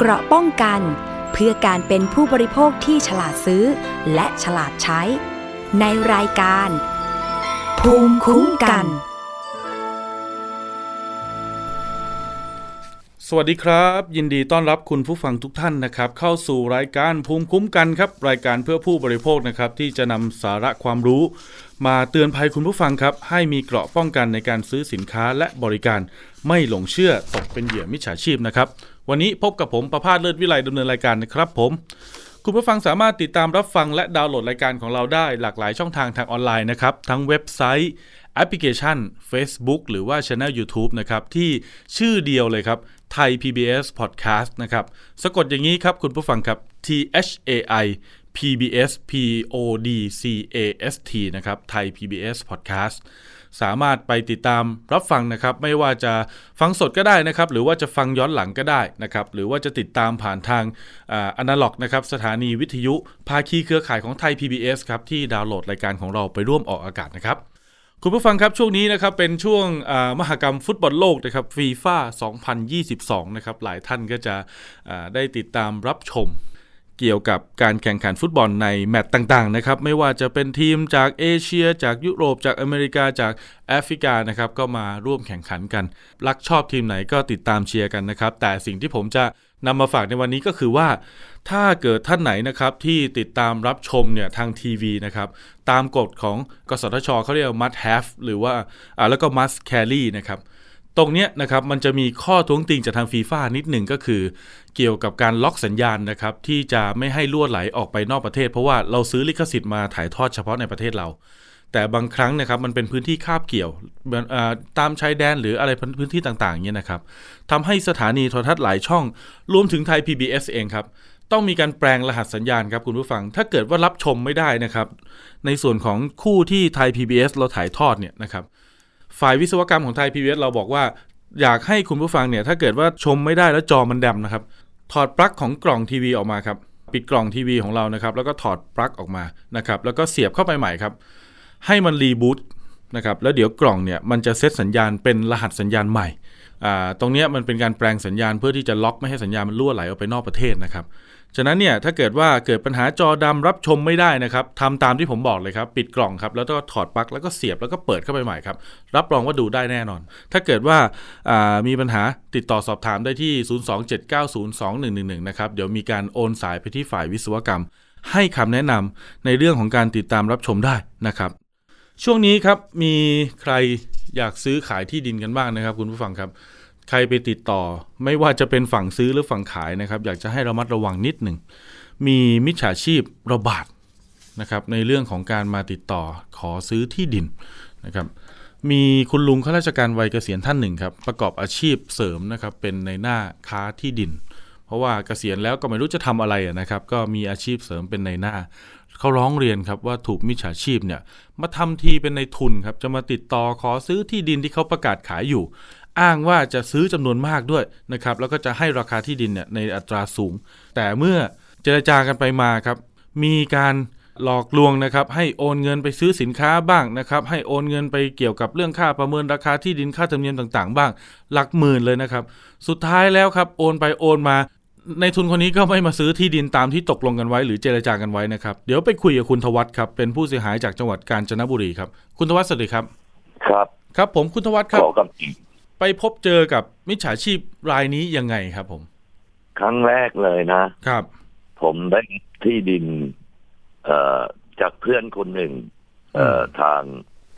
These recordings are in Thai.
เกราะป้องกัน เพื่อการเป็นผู้บริโภคที่ฉลาดซื้อ และฉลาดใช้ ในรายการ ภูมิคุ้มกัน สวัสดีครับ ยินดีต้อนรับคุณผู้ฟังทุกท่านนะครับ เข้าสู่รายการภูมิคุ้มกันครับ รายการเพื่อผู้บริโภคนะครับ ที่จะนำสาระความรู้ มาเตือนภัยคุณผู้ฟังครับ ให้มีเกราะป้องกันในการซื้อสินค้าและบริการ ไม่หลงเชื่อตกเป็นเหยื่อมิจฉาชีพนะครับ วันนี้พบกับผมประพาสเลิศวิไลดำเนินรายการนะครับผม คุณผู้ฟังสามารถติดตามรับฟังและดาวน์โหลดรายการของเราได้หลากหลายช่องทางทางออนไลน์นะครับ ทั้งเว็บไซต์แอปพลิเคชัน Facebook หรือว่าช anel YouTube นะครับ ที่ชื่อเดียวเลยครับไทย PBS Podcast นะครับ สะกดอย่างนี้ครับคุณผู้ฟังครับ T H A I PBS P O D C A S T นะครับไทย PBS Podcast สามารถไปติดตามรับฟังนะครับ ไม่ว่าจะฟังสดก็ได้นะครับ หรือว่าจะฟังย้อนหลังก็ได้นะครับ หรือว่าจะติดตามผ่านทางอนาล็อกนะครับ สถานีวิทยุ ภาคีเครือข่ายของไทย PBS ครับ ที่ดาวน์โหลดรายการของเราไปร่วมออกอากาศนะครับ คุณผู้ฟังครับช่วงนี้นะครับ เป็นช่วงมหกรรมฟุตบอลโลกนะครับฟีฟ่า2022 นะครับ หลายท่านก็จะได้ติดตามรับชม เกี่ยวกับการแข่งขันฟุตบอลในแมตต์ต่างๆนะครับไม่ว่าจะเป็นทีมจากเอเชีย จากยุโรป จากอเมริกาจากแอฟริกานะครับก็มาร่วมแข่งขันกัน รักชอบทีมไหนก็ติดตามเชียร์กันนะครับ แต่สิ่งที่ผมจะนำมาฝากในวันนี้ก็คือว่า ถ้าเกิดท่านไหนนะครับที่ติดตามรับชมเนี่ยทางทีวีนะครับตามกฎของกสทชเขาเรียก must have หรือว่าอ่าแล้วก็ must carry นะครับ ตรงเนี้ยนะครับมันจะมีข้อท้วงติงจากทางฟีฟ่านิดหนึ่งก็คือ เกี่ยวกับการล็อกสัญญาณนะครับที่จะไม่ให้ล่วไหลออกไปนอกประเทศ เพราะว่าเราซื้อลิขสิทธิ์มาถ่ายทอดเฉพาะในประเทศเรา แต่บางครั้งนะครับมันเป็นพื้นที่คาบเกี่ยวตามชายแดนหรืออะไรพื้นที่ต่างๆเนี่ยนะครับทำให้สถานีโทรทัศน์หลายช่อง รวมถึงไทย PBS เองครับต้องมีการแปลงรหัสสัญญาณครับคุณผู้ฟัง ถ้าเกิดว่ารับชมไม่ได้นะครับ ในส่วนของคู่ที่ไทย PBS เราถ่ายทอดเนี่ยนะครับ ฝ่ายวิศวกรรมของไทย PBS เราบอกว่า อยากให้คุณผู้ฟังเนี่ยถ้าเกิดว่าชมไม่ได้แล้วจอมันดำนะครับ ถอดปลั๊กของกล่องทีวีออกมาครับปิดกล่องทีวีของเรานะครับ แล้วก็ถอดปลั๊กออกมานะครับ แล้วก็เสียบเข้าไปใหม่ครับ ให้มันรีบูตนะครับแล้วเดี๋ยวกล่องเนี่ยมันจะเซตสัญญาณเป็นรหัสสัญญาณใหม่ตรงนี้มันเป็นการแปลงสัญญาณเพื่อที่จะล็อกไม่ให้สัญญาณมันล่วไหลออกไปนอกประเทศนะครับ ฉะนั้นเนี่ยถ้าเกิดว่าเกิดปัญหาจอดำรับชมไม่ได้นะครับทำตามที่ผมบอกเลยครับปิดกล่องครับแล้วก็ถอดปลั๊กแล้วก็เสียบแล้วก็เปิดเข้าไปใหม่ครับรับรองว่าดูได้แน่นอน ถ้าเกิดว่ามีปัญหาติดต่อสอบถามได้ที่ 027902111 นะครับเดี๋ยวมีการโอนสายไปที่ฝ่ายวิศวกรรม ให้คำแนะนำในเรื่องของการติดตามรับชมได้นะครับ ช่วงนี้ครับมีใครอยากซื้อขายที่ดินกันบ้างนะครับ คุณผู้ฟังครับ ใครไปติดต่อ ไม่ว่าจะเป็นฝั่งซื้อหรือฝั่งขายนะครับ อยากจะให้ระมัดระวังนิดหนึ่ง มีมิจฉาชีพระบาดนะครับในเรื่องของการมาติดต่อขอซื้อที่ดินนะครับมีคุณลุงข้าราชการวัยเกษียณท่านหนึ่งครับประกอบอาชีพเสริมนะครับเป็นในหน้าค้าที่ดิน เพราะว่าเกษียณแล้วก็ไม่รู้จะทำอะไรนะครับ ก็มีอาชีพเสริมเป็นในหน้าเขาร้องเรียนครับว่าถูกมิจฉาชีพเนี่ยมาทำทีเป็นในทุนครับจะมาติดต่อขอซื้อที่ดินที่เขาประกาศขายอยู่ อ้างว่าจะซื้อจำนวนมากด้วยนะครับ แล้วก็จะให้ราคาที่ดินเนี่ยในอัตราสูง แต่เมื่อเจรจากันไปมาครับ มีการหลอกลวงนะครับให้โอนเงินไปซื้อสินค้าบ้างนะครับ ให้โอนเงินไปเกี่ยวกับเรื่องค่าประเมินราคาที่ดินค่าธรรมเนียมต่างๆ บ้าง หลักหมื่นเลยนะครับ สุดท้ายแล้วครับโอนไปโอนมาในทุนคนนี้ก็ไม่มาซื้อที่ดินตามที่ตกลงกันไว้ หรือเจรจากันไว้นะครับ เดี๋ยวไปคุยกับคุณทวัตครับ เป็นผู้เสียหายจากจังหวัดกาญจนบุรีครับ คุณทวัตสวัสดีครับ ครับ ครับผมคุณทวัตครับขอกับ ไปพบเจอกับมิจฉาชีพรายนี้ยังไงครับผม ครั้งแรกเลยนะครับ ผมได้ที่ดิน เอ่อจากเพื่อนคนหนึ่ง เอ่อทาง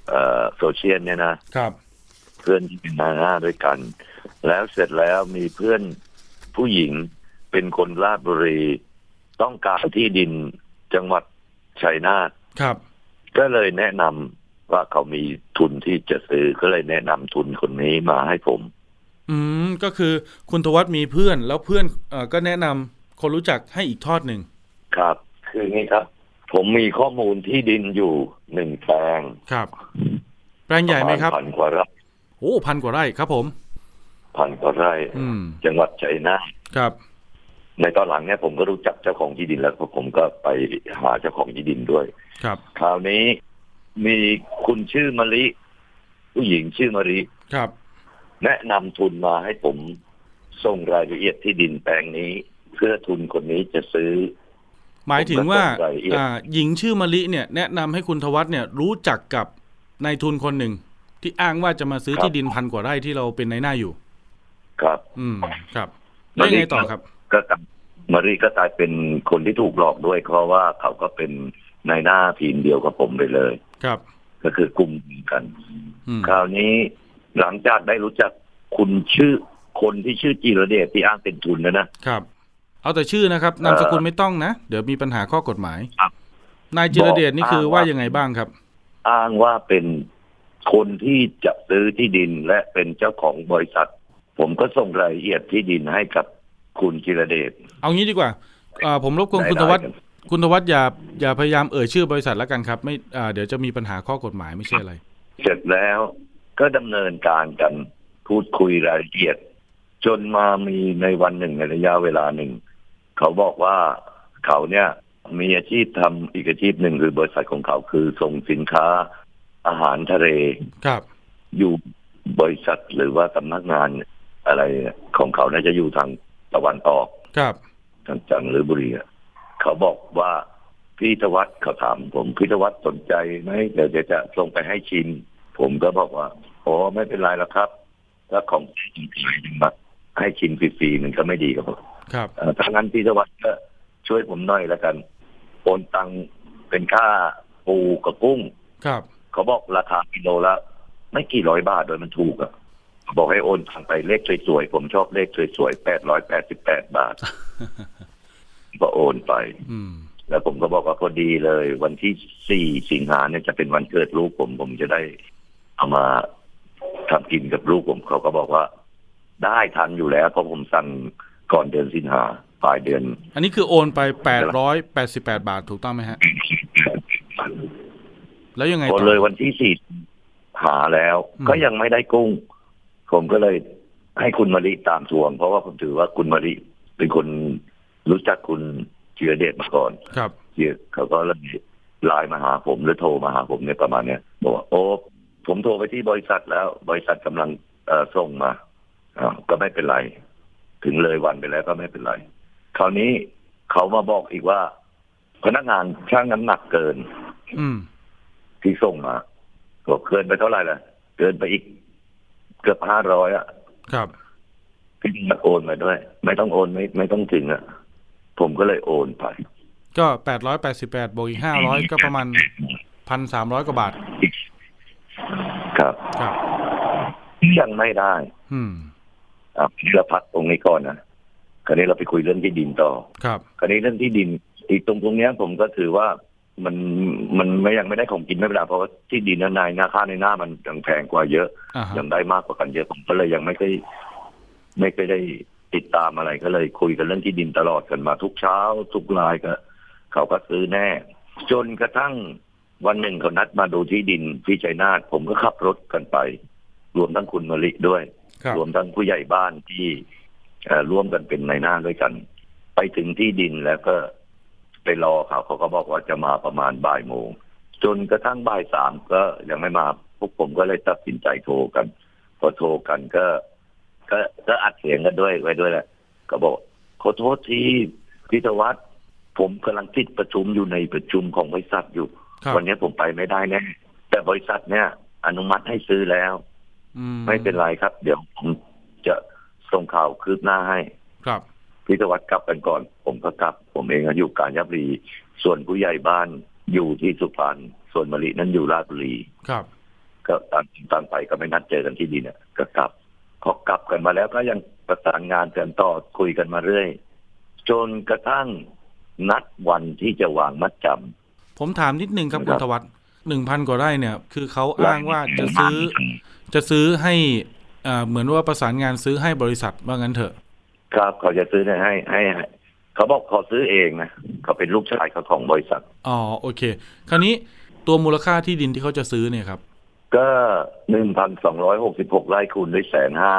เอ่อโซเชียลเนี่ยนะครับ เพื่อนที่เป็นนาหน้าด้วยกัน แล้วเสร็จแล้วมีเพื่อนผู้หญิงเป็นคนราชบุรี ต้องการที่ดินจังหวัดชัยนาทครับ ก็เลยแนะนำ ว่าเขามีทุนที่จะซื้อก็เลยแนะนำทุนคนนี้มาให้ผม อืมก็คือคุณทวัตมีเพื่อน แล้วเพื่อนเอ่อก็แนะนำคนรู้จักให้อีกทอดหนึ่งครับ คืองี้ครับ ผมมีข้อมูลที่ดินอยู่หนึ่งแปลงครับ แปลงใหญ่ไหมครับพันกว่าไร่โอ้พันกว่าไร่ครับผมพันกว่าไร่จังหวัดชัยนาทครับ ในตอนหลังเนี่ยผมก็รู้จักเจ้าของที่ดินแล้วผมก็ไปหาเจ้าของที่ดินด้วย ครับ คราวนี้ มีคุณชื่อมะลิ ผู้หญิงชื่อมะลิครับ แนะนำทุนมาให้ผมส่งรายละเอียดที่ดินแปลงนี้ เพื่อทุนคนนี้จะซื้อ หมายถึงว่าผมก็ส่งรายละเอียดอ่า หญิงชื่อมะลิเนี่ย แนะนำให้คุณทวัฒน์เนี่ยรู้จักกับนายทุนคนหนึ่ง ที่อ้างว่าจะมาซื้อที่ดินพันกว่าไร่ที่เราเป็นในหน้าอยู่ ครับ อืมครับแล้วยังไงต่อครับ ก็กลายมารีก็กลายเป็นคนที่ถูกหลอกด้วย เพราะว่าเขาก็เป็นนายหน้าทีมเดียวกับผมไปเลย ครับ ก็คือกลุ่มกันอืมคราวนี้หลังจากได้รู้จักคุณชื่อคนที่ชื่อจีรเดชที่อ้างเป็นทุนนะนะครับ เอาแต่ชื่อนะครับนามสกุลไม่ต้องนะ เดี๋ยวมีปัญหาข้อกฎหมายครับนายจิรเดชนี่คือบอกว่าอ้างว่ายังไงบ้างครับ อ้างว่าเป็นคนที่จะซื้อที่ดินและเป็นเจ้าของบริษัท ผมก็ส่งรายละเอียดที่ดินให้กับคุณจิรเดช เอางี้ดีกว่าอ่าผมรบกวนคุณทวัฒน์ได้ ครับคุณทวัฒน์อย่าอย่าพยายามเอ่ยชื่อบริษัทแล้วกันครับ ไม่อ่าเดี๋ยวจะมีปัญหาข้อกฎหมายไม่ใช่อะไร เสร็จแล้วก็ดำเนินการกันพูดคุยรายละเอียด จนมามีในวันหนึ่งในระยะเวลาหนึ่ง เขาบอกว่าเขาเนี่ยมีอาชีพทำอีกอาชีพหนึ่งคือบริษัทของเขาคือส่งสินค้าอาหารทะเลครับ อยู่บริษัทหรือว่าสำนักงานอะไรของเขาน่าจะอยู่ทางตะวันออกครับทางจันทบุรีอะ เขาบอกว่าพี่ธวัฒน์เขาถามผมพี่ธวัฒน์สนใจไหมเดี๋ยวจะจะส่งไปให้ชิม ผมก็บอกว่าโอ้ไม่เป็นไรแล้วครับถ้าของจริงๆมาให้ชิมฟรีๆมันก็ไม่ดีกับผมครับเอ่อถ้างั้นพี่ธวัฒน์ก็ช่วยผมหน่อยแล้วกันโอนตังเป็นค่าปูกับกุ้ง ครับ เขาบอกราคากิโลละไม่กี่ร้อยบาทโดยมันถูกอะเขาบอกให้โอนตังไปเลขสวยๆ ผมชอบเลขสวยๆแปดร้อยแปดสิบแปดบาท ก็โอนไปอืมแล้วผมก็บอกว่าพอดีเลย วันที่สี่สิงหาเนี่ยจะเป็นวันเกิดลูกผมผมจะได้เอามาทำกินกับลูกผมเขาก็บอกว่า ได้ทันอยู่แล้วเพราะผมสั่งก่อนเดือนสิงหาปลายเดือน อันนี้คือโอนไปแปดร้อยแปดสิบแปดบาทถูกต้องไหมฮะ แล้วยังไงพอต่อเลยวันที่สี่หาแล้วอืมก็ยังไม่ได้กุ้ง ผมก็เลยให้คุณมาริตามทวง เพราะว่าผมถือว่าคุณมาริเป็นคน รู้จักคุณเจียเดชมาก่อนครับเจียเขาก็เลยไลน์มาหาผมหรือโทรมาหาผมเนี่ยประมาณเนี้ยบอกว่าโอ้ผมโทรไปที่บริษัทแล้ว บริษัทกำลังเอ่อส่งมาอ้าวก็ไม่เป็นไร ถึงเลยวันไปแล้วก็ไม่เป็นไร คราวนี้เขามาบอกอีกว่า พนักงานช่างน้ำหนักเกิน อืมที่ส่งมาบอกเกินไปเท่าไหร่ล่ะ เกินไปอีกเกือบห้าร้อยอะ ครับพี่มาโอนมาด้วย ไม่ต้องโอนไม่ไม่ต้องถึงอะ ผมก็เลยโอนไป ก็แปดร้อยแปดสิบแปดบวกอีกห้าร้อยก็ประมาณพันสามร้อยกว่าบาท ครับครับยังไม่ได้ อืมอะเราพักตรงนี้ก่อนนะคราวนี้เราไปคุยเรื่องที่ดินต่อ ครับคราวนี้เรื่องที่ดิน อีกตรงตรงเนี้ยผมก็ถือว่ามันมันไม่ยังไม่ได้ของกินไม่เป็นไรเพราะว่าที่ดินนั้นนายหน้าค่าในหน้ามันยังแพงกว่าเยอะอ่าฮะยังได้มากกว่ากันเยอะผมก็เลยยังไม่เคยไม่เคยได้ ติดตามอะไรก็เลยคุยกันเรื่องที่ดินตลอดกันมาทุกเช้า ทุกรายก็เขาก็ซื้อแน่ จนกระทั่งวันหนึ่งเขานัดมาดูที่ดินที่ชัยนาทผมก็ขับรถกันไป รวมทั้งคุณมลิด้วยครับรวมทั้งผู้ใหญ่บ้านที่เอ่อร่วมกันเป็นในายหน้าด้วยกัน ไปถึงที่ดินแล้วก็ไปรอเขาเขาก็บอกว่าจะมาประมาณบ่ายโมงจนกระทั่งบ่ายสามก็ยังไม่มาพวกผมก็เลยตัดสินใจโทรกัน พอโทรกันก็ ก็ก็อัดเสียงกันด้วยไว้ด้วยแหละก็บอกขอโทษทีพิทวัฒน์ผมกำลังติดประชุมอยู่ในประชุมของบริษัทอยู่ครับวันนี้ผมไปไม่ได้แน่แต่บริษัทเนี่ย อนุมัติให้ซื้อแล้วอืมไม่เป็นไรครับ เดี๋ยวผมจะส่งข่าวคืบหน้าให้ ครับพิทวัฒน์กลับกันก่อน ผมก็กลับ ผมเองก็อยู่กาญจนบุรี ส่วนผู้ใหญ่บ้านอยู่ที่สุพรรณส่วนมะลินั้นอยู่ราชบุรีครับ ก็ตามตามไปก็ไม่นัดเจอกันที่ดินเนี่ยก็กลับ พอกลับกันมาแล้วก็ยังประสานงานกันต่อคุยกันมาเรื่อย จนกระทั่งนัดวันที่จะวางมัดจผมถามนิดนึงครับคคุรัณบทวัฒน์หนึ่งพันกว่าไร่เนี่ย คือเขาำอ้างว่าจะซื้อ จะซื้อให้อ่าเหมือนว่าประสานงานซื้อให้บริษัทว่างั้นเถอะ ครับเขาจะซื้อให้ให้ให้เขาบอกเขาซื้อเองนะเขาเป็นลูกชายเขาของบริษัทอ๋อโอเค คราวนี้ตัวมูลค่าที่ดินที่เขาจะซื้อเนี่ยครับ ก็หนึ่งพันสองร้อยหกสิบหกไร่คูณด้วยแสนห้า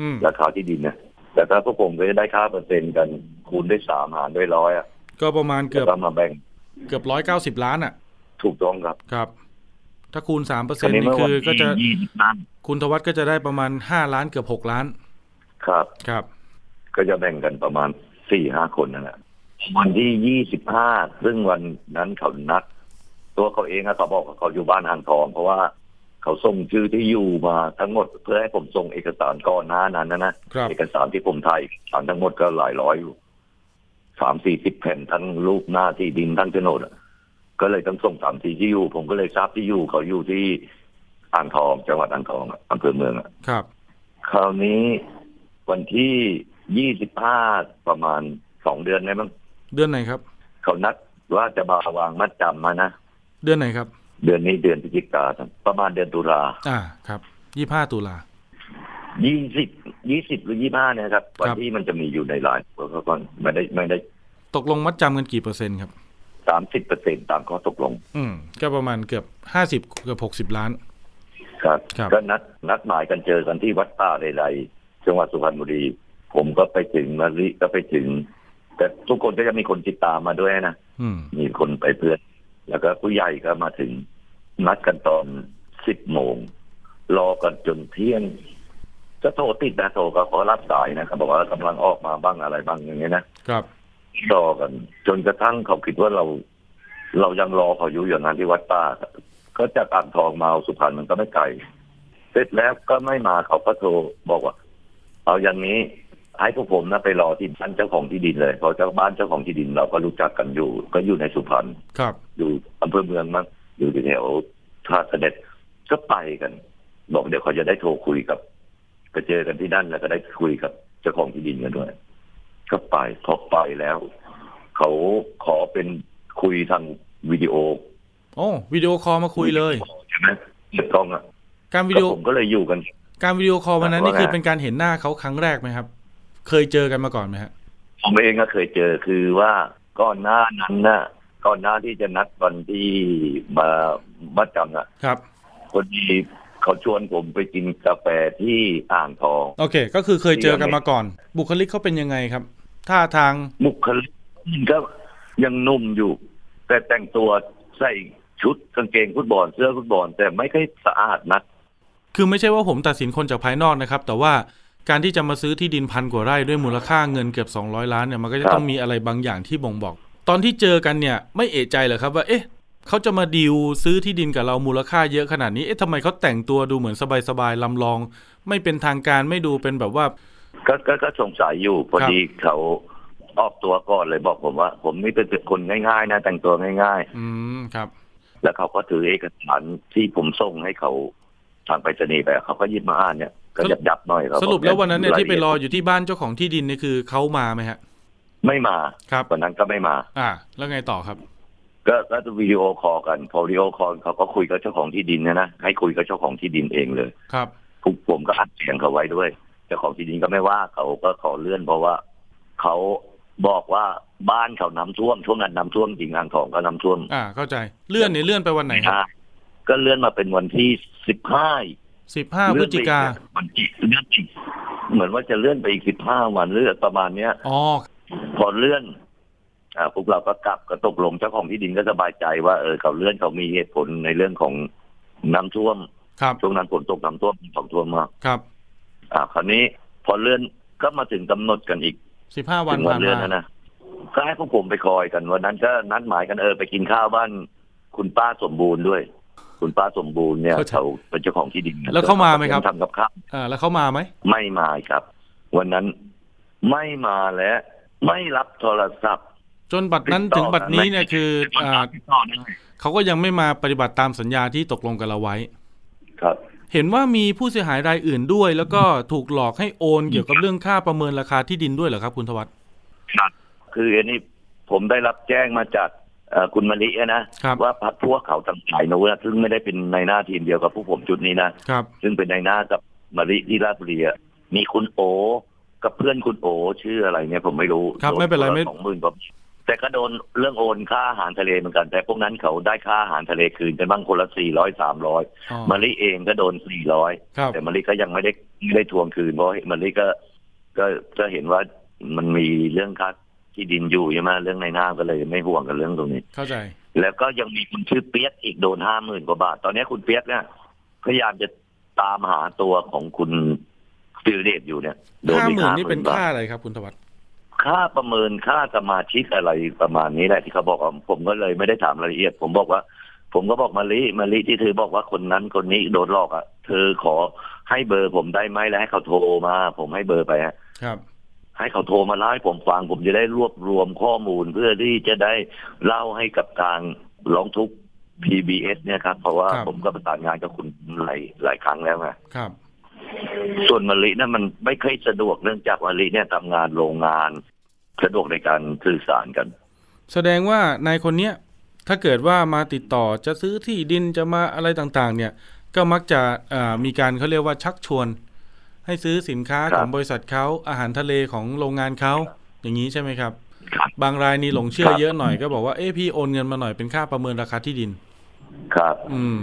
อืมราคาที่ดินนะแต่ถ้าพวกผมก็จะได้ค่าเปอร์เซ็นต์กันคูณด้วยสามหารด้วยร้อยอะก็ประมาณเกืแล้อบวก็มาแบ่ง เกือบร้อยเก้าสิบล้านอะ ถูกต้องครับครับ ถ้าคูณสามเปอร์เซ็นอันต์นี้นี่เมื่อวันคือก็จะที่ยี่สิบล้านคุณทวัฒน์ก็จะได้ประมาณห้าล้านเกือบหกล้าน ครับครับ ก็จะแบ่งกันประมาณสี่ห้าคนนั่นแหละวันที่ยี่สิบห้าซึ่งวันนั้นเขานัด ตัวเขาเองอะเขาบอกว่าเขาอยู่บ้านอ่างทอง เพราะว่า เขาส่งชื่อที่อยู่มาทั้งหมดเพื่อให้ผมส่งเอกสารก่อนหน้านั้นนะนะครับเอกสารที่ผมถ่ายเอกสารทั้งหมดก็หลายร้อยอยู่สามสี่สิบแผ่นทั้งรูปหน้าที่ดินทั้งโฉนดอะก็เลยต้องส่งสามสี่ที่อยู่ ผมก็เลยทราบที่อยู่เขาอยู่ที่อ่างทองจังหวัดอ่างทองอะอำเภอเมืองอะครับ คราวนี้วันที่ยี่สิบห้าประมาณสองเดือนได้มั้งเดือนไหนครับ เขานัดว่าจะมาวางมัดจำมานะ เดือนไหนครับ เดือนนี้เดือนพฤศจิกาประมาณเดือนตุลาอ่าครับยี่ห้าตุลายี่สิบยี่สิบหรือยี่ห้าเนี่ยครับวันที่มันจะมีอยู่ในไลน์เพราะว่าไม่ได้ไม่ได้ ตกลงมัดจำกันกี่เปอร์เซ็นต์ครับสามสิบเปอร์เซ็นตามข้อตกลง อืม ก็ประมาณเกือบห้าสิบเกือบหกสิบล้าน ครับครับก็นัดนัดหมายกันเจอกันที่วัดป่าใดๆจังหวัดสุพรรณบุรี ผมก็ไปถึงมาริก็ไปถึง แต่ทุกคนก็จะมีคนติดตามมาด้วยนะอืมมีคนไปเพื่อน แล้วก็ผู้ใหญ่ก็มาถึงนัดกันตอนสิบโมง รอกันจนเที่ยงจะโทรติดนะโทรก็ขอรับสายนะเขาบอกว่ากำลังออกมาบ้างอะไรบ้างอย่างเงี้ยนะครับรอกัน จนกระทั่งเขาคิดว่าเรา เรายังรอเขาอยู่อย่างนั้นที่วัดป้าก็จากอ่างทองมาสุพรรณมันก็ไม่ไกลเสร็จแล้วก็ไม่มาเขาก็โทรบอกว่า เอาอย่างนี้ ให้พวกผมนะไปรอที่บ้านเจ้าของที่ดินเลยเพราะเจ้าบ้านเจ้าของที่ดินเราก็รู้จักกันอยู่ ก็อยู่ในสุพรรณครับ อยู่อำเภอเมืองมั้งอยู่แถวท่าเสด็จก็ไปกัน บอกเดี๋ยวเขาจะได้โทรคุยกับไปเจอกันที่นั่นแล้วก็ได้คุยกับเจ้าของที่ดินกันด้วย ก็ไปพอไปแล้ว เขาขอเป็นคุยทางวิดีโอโอ้วิดีโอคอลมาคุยเลยใช่ไหมเสียบกล้องอะการวิก็ดีโอผมก็เลยอยู่กัน การวิดีโอคอลวันนั้นว่านี่คือไงเป็นการเห็นหน้าเขาครั้งแรกไหมครับ เคยเจอกันมาก่อนไหมฮะผมเองก็เคยเจอคือว่าก่อนหน้านั้นน่ะก่อนหน้าที่จะนัดวันที่มามัดจำอะครับคนดีเขาชวนผมไปกินกาแฟที่อ่างทอง โอเค ก็คือเคยเจอกันมาก่อน บุคลิกเขาเป็นยังไงครับ ท่าทางบุคลิกก็ยังหนุ่มอยู่ แต่แต่งตัวใส่ชุดกางเกงฟุตบอลเสื้อฟุตบอล แต่ไม่ค่อยสะอาดนัก คือไม่ใช่ว่าผมตัดสินคนจากภายนอกนะครับ แต่ว่า การที่จะมาซื้อที่ดินพันกว่าไร่ด้วยมูลค่าเงินเกือบ 200 ล้านเนี่ยมันก็จะครับต้องมีอะไรบางอย่างที่บ่งบอก ตอนที่เจอกันเนี่ยไม่เอะใจเหรอครับว่าเอ๊ะเขาจะมาดีลซื้อที่ดินกับเรามูลค่าเยอะขนาดนี้เอ๊ะทำไมเขาแต่งตัวดูเหมือนสบายๆลำลอง ไม่เป็นทางการไม่ดูเป็นแบบว่าก็ก็ก็สงสัยอยู่พอครับดีเขาออกตัวก่อนเลยบอกผมว่า ผมนี่เป็นคนง่ายๆนะแต่งตัวง่ายอืมครับๆแล้วเขาก็ถือเอกสารที่ผมส่งให้เขาทางไปรษณีย์ไปเขาก็หยิบมาอ่านเนี่ย ก็ยับยับๆหน่อยเขาสรุปแล้ววันนั้นเนี่ยที่ไปรอละอยู่ที่บ้านเจ้าของที่ดินเนี่ยคือเขามาไหมฮะ ไม่มาครับวันนั้นก็ไม่มา อ่า แล้วไงต่อครับ ก็ก็วิดีโอคอลกัน พอวิดีโอคอลเขาก็คุยกับเจ้าของที่ดินนะนะให้คุยกับเจ้าของที่ดินเองเลยครับผมผมก็อัดเสียงเขาไว้ด้วยเจ้าของที่ดินก็ไม่ว่าเขาก็ขอเลื่อนเพราะว่าเขาบอกว่าบ้านเขาน้ำท่วมช่วงนั้นน้ำท่วมจริงอ่างทองก็น้ำท่วม อ่าเข้าใจเลื่อนเนี่ยเลื่อนไปวันไหนครับอ่าก็เลื่อนมาเป็นวันที่สิบห้า สิบห้าพฤศจิกาวันที่เลื่อนอีกเหมือนว่าจะเลื่อนไปอีกสิบห้าวันหรือประมาณเนี้ยอ๋อพอเลื่อน อ่าพวกเราก็กลับก็ตกลงเจ้าของที่ดินก็สบายใจว่าเออเขาเลื่อนเขามีเหตุผลในเรื่องของน้ำท่วมครับช่วงนั้นฝนตกน้ำท่วมของท่วมมากครับ อ่า คราวนี้พอเลื่อนก็มาถึงกำหนดกันอีกสิบห้าวันถึงวัผ่านเลื่อนมานะนะก็ให้พวกผมไปคอยกันวันนั้นก็นัดหมายกันเออไปกินข้าวบ้านคุณป้าสมบูรณ์ด้วย คุณป้าสมบูรณ์เนี่ยเขาเป็นเจ้าของที่ดินแล้วเขามาไหมครับทำกับข้าวอ่าแล้วเขามาไหมไม่มาครับ วันนั้นไม่มาและไม่รับโทรศัพท์ จนบัดนั้นถึงบัดนี้เนี่ยคืออ่าติดต่อได้เขาก็ยังไม่มาปฏิบัติตามสัญญาที่ตกลงกันเราไว้ ครับ เห็นว่ามีผู้เสียหายรายอื่นด้วย แล้วก็ถูกหลอกให้โอนเกี่ยวกับเรื่องค่าประเมินราคาที่ดินด้วยเหรอครับ คุณทวัฒน์คืออันนี้ผมได้รับแจ้งมาจากเอ่อ คุณมะลิอะนะครับว่าพักพวกเขาทั้งหลายนะว่าซึ่งไม่ได้เป็นในหน้าทีมเดียวกับผู้ผมจุดนี้นะครับซึ่งเป็นในหน้ากับมาริที่ราชบุรีอะมีคุณโอ กับเพื่อนคุณโอ ชื่ออะไรเนี่ยผมไม่รู้ครับไม่เป็นไรไม่สองหมื่นกว่าแต่ก็โดนเรื่องโอนค่าอาหารทะเลเหมือนกัน แต่พวกนั้นเขาได้ค่าอาหารทะเลคืนกันบ้างคนละสี่ร้อยสามร้อยอ๋อมาริเองก็โดนสี่ร้อยครับแต่มาริก็ยังไม่ได้ไม่ได้ทวงคืนเพราะมาริก็ก็ก็เห็นว่ามันมีเรื่องค่า ที่ดินอยู่ใช่ไหมเรื่องในหน้าก็เลยไม่ห่วงกับเรื่องตรงนี้ เข้าใจ แล้วก็ยังมีคุณชื่อเปียกอีกโดนห้าหมื่นกว่าบาท ตอนนี้คุณเปียกเนี่ยพยายามจะตามหาตัวของคุณจิรเดชอยู่เนี่ยโดนห้าไปหมื่นนี่เป็นบาทค่าอะไรครับ คุณธวัฒน์ค่าประเมินค่าสมาชิกอะไรประมาณนี้แหละที่เขาบอกว่าผมก็เลยไม่ได้ถามรายละเอียด ผมบอกว่า ผมก็บอกมาลิมาลิที่เธอบอกว่าคนนั้นคนนี้โดนหลอกอะเธอขอให้เบอร์ผมได้ไหมแล้วให้เขาโทรมา ผมให้เบอร์ไปฮะครับ ให้เขาโทรมาเล่าให้ผมฟัง ผมจะได้รวบรวมข้อมูลเพื่อที่จะได้เล่าให้กับทางร้องทุกข์ PBS เนี่ยครับ เพราะว่าครับ ผมก็ประสานงานกับคุณหลายหลายครั้งแล้วไงครับ ส่วนมะลินั้นมันไม่ค่อยสะดวกเนื่องจากมะลิเนี่ยทำงานโรงงาน สะดวกในการสื่อสารกัน แสดงว่านายคนเนี้ยถ้าเกิดว่ามาติดต่อจะซื้อที่ดินจะมาอะไรต่างๆ เนี่ย ก็มักจะอ่ามีการเขาเรียกว่าชักชวน ให้ซื้อสินค้าครัขบองบริษัทเขาอาหารทะเลของโรงงานเขาอย่างนี้ใช่ไหมครับครับบางรายนี่หลงเชื่อครับเยอะหน่อยก็บอกว่าเอ้พี่โอนเงินมาหน่อยเป็นค่าประเมินราคาที่ดิน ครับ อืม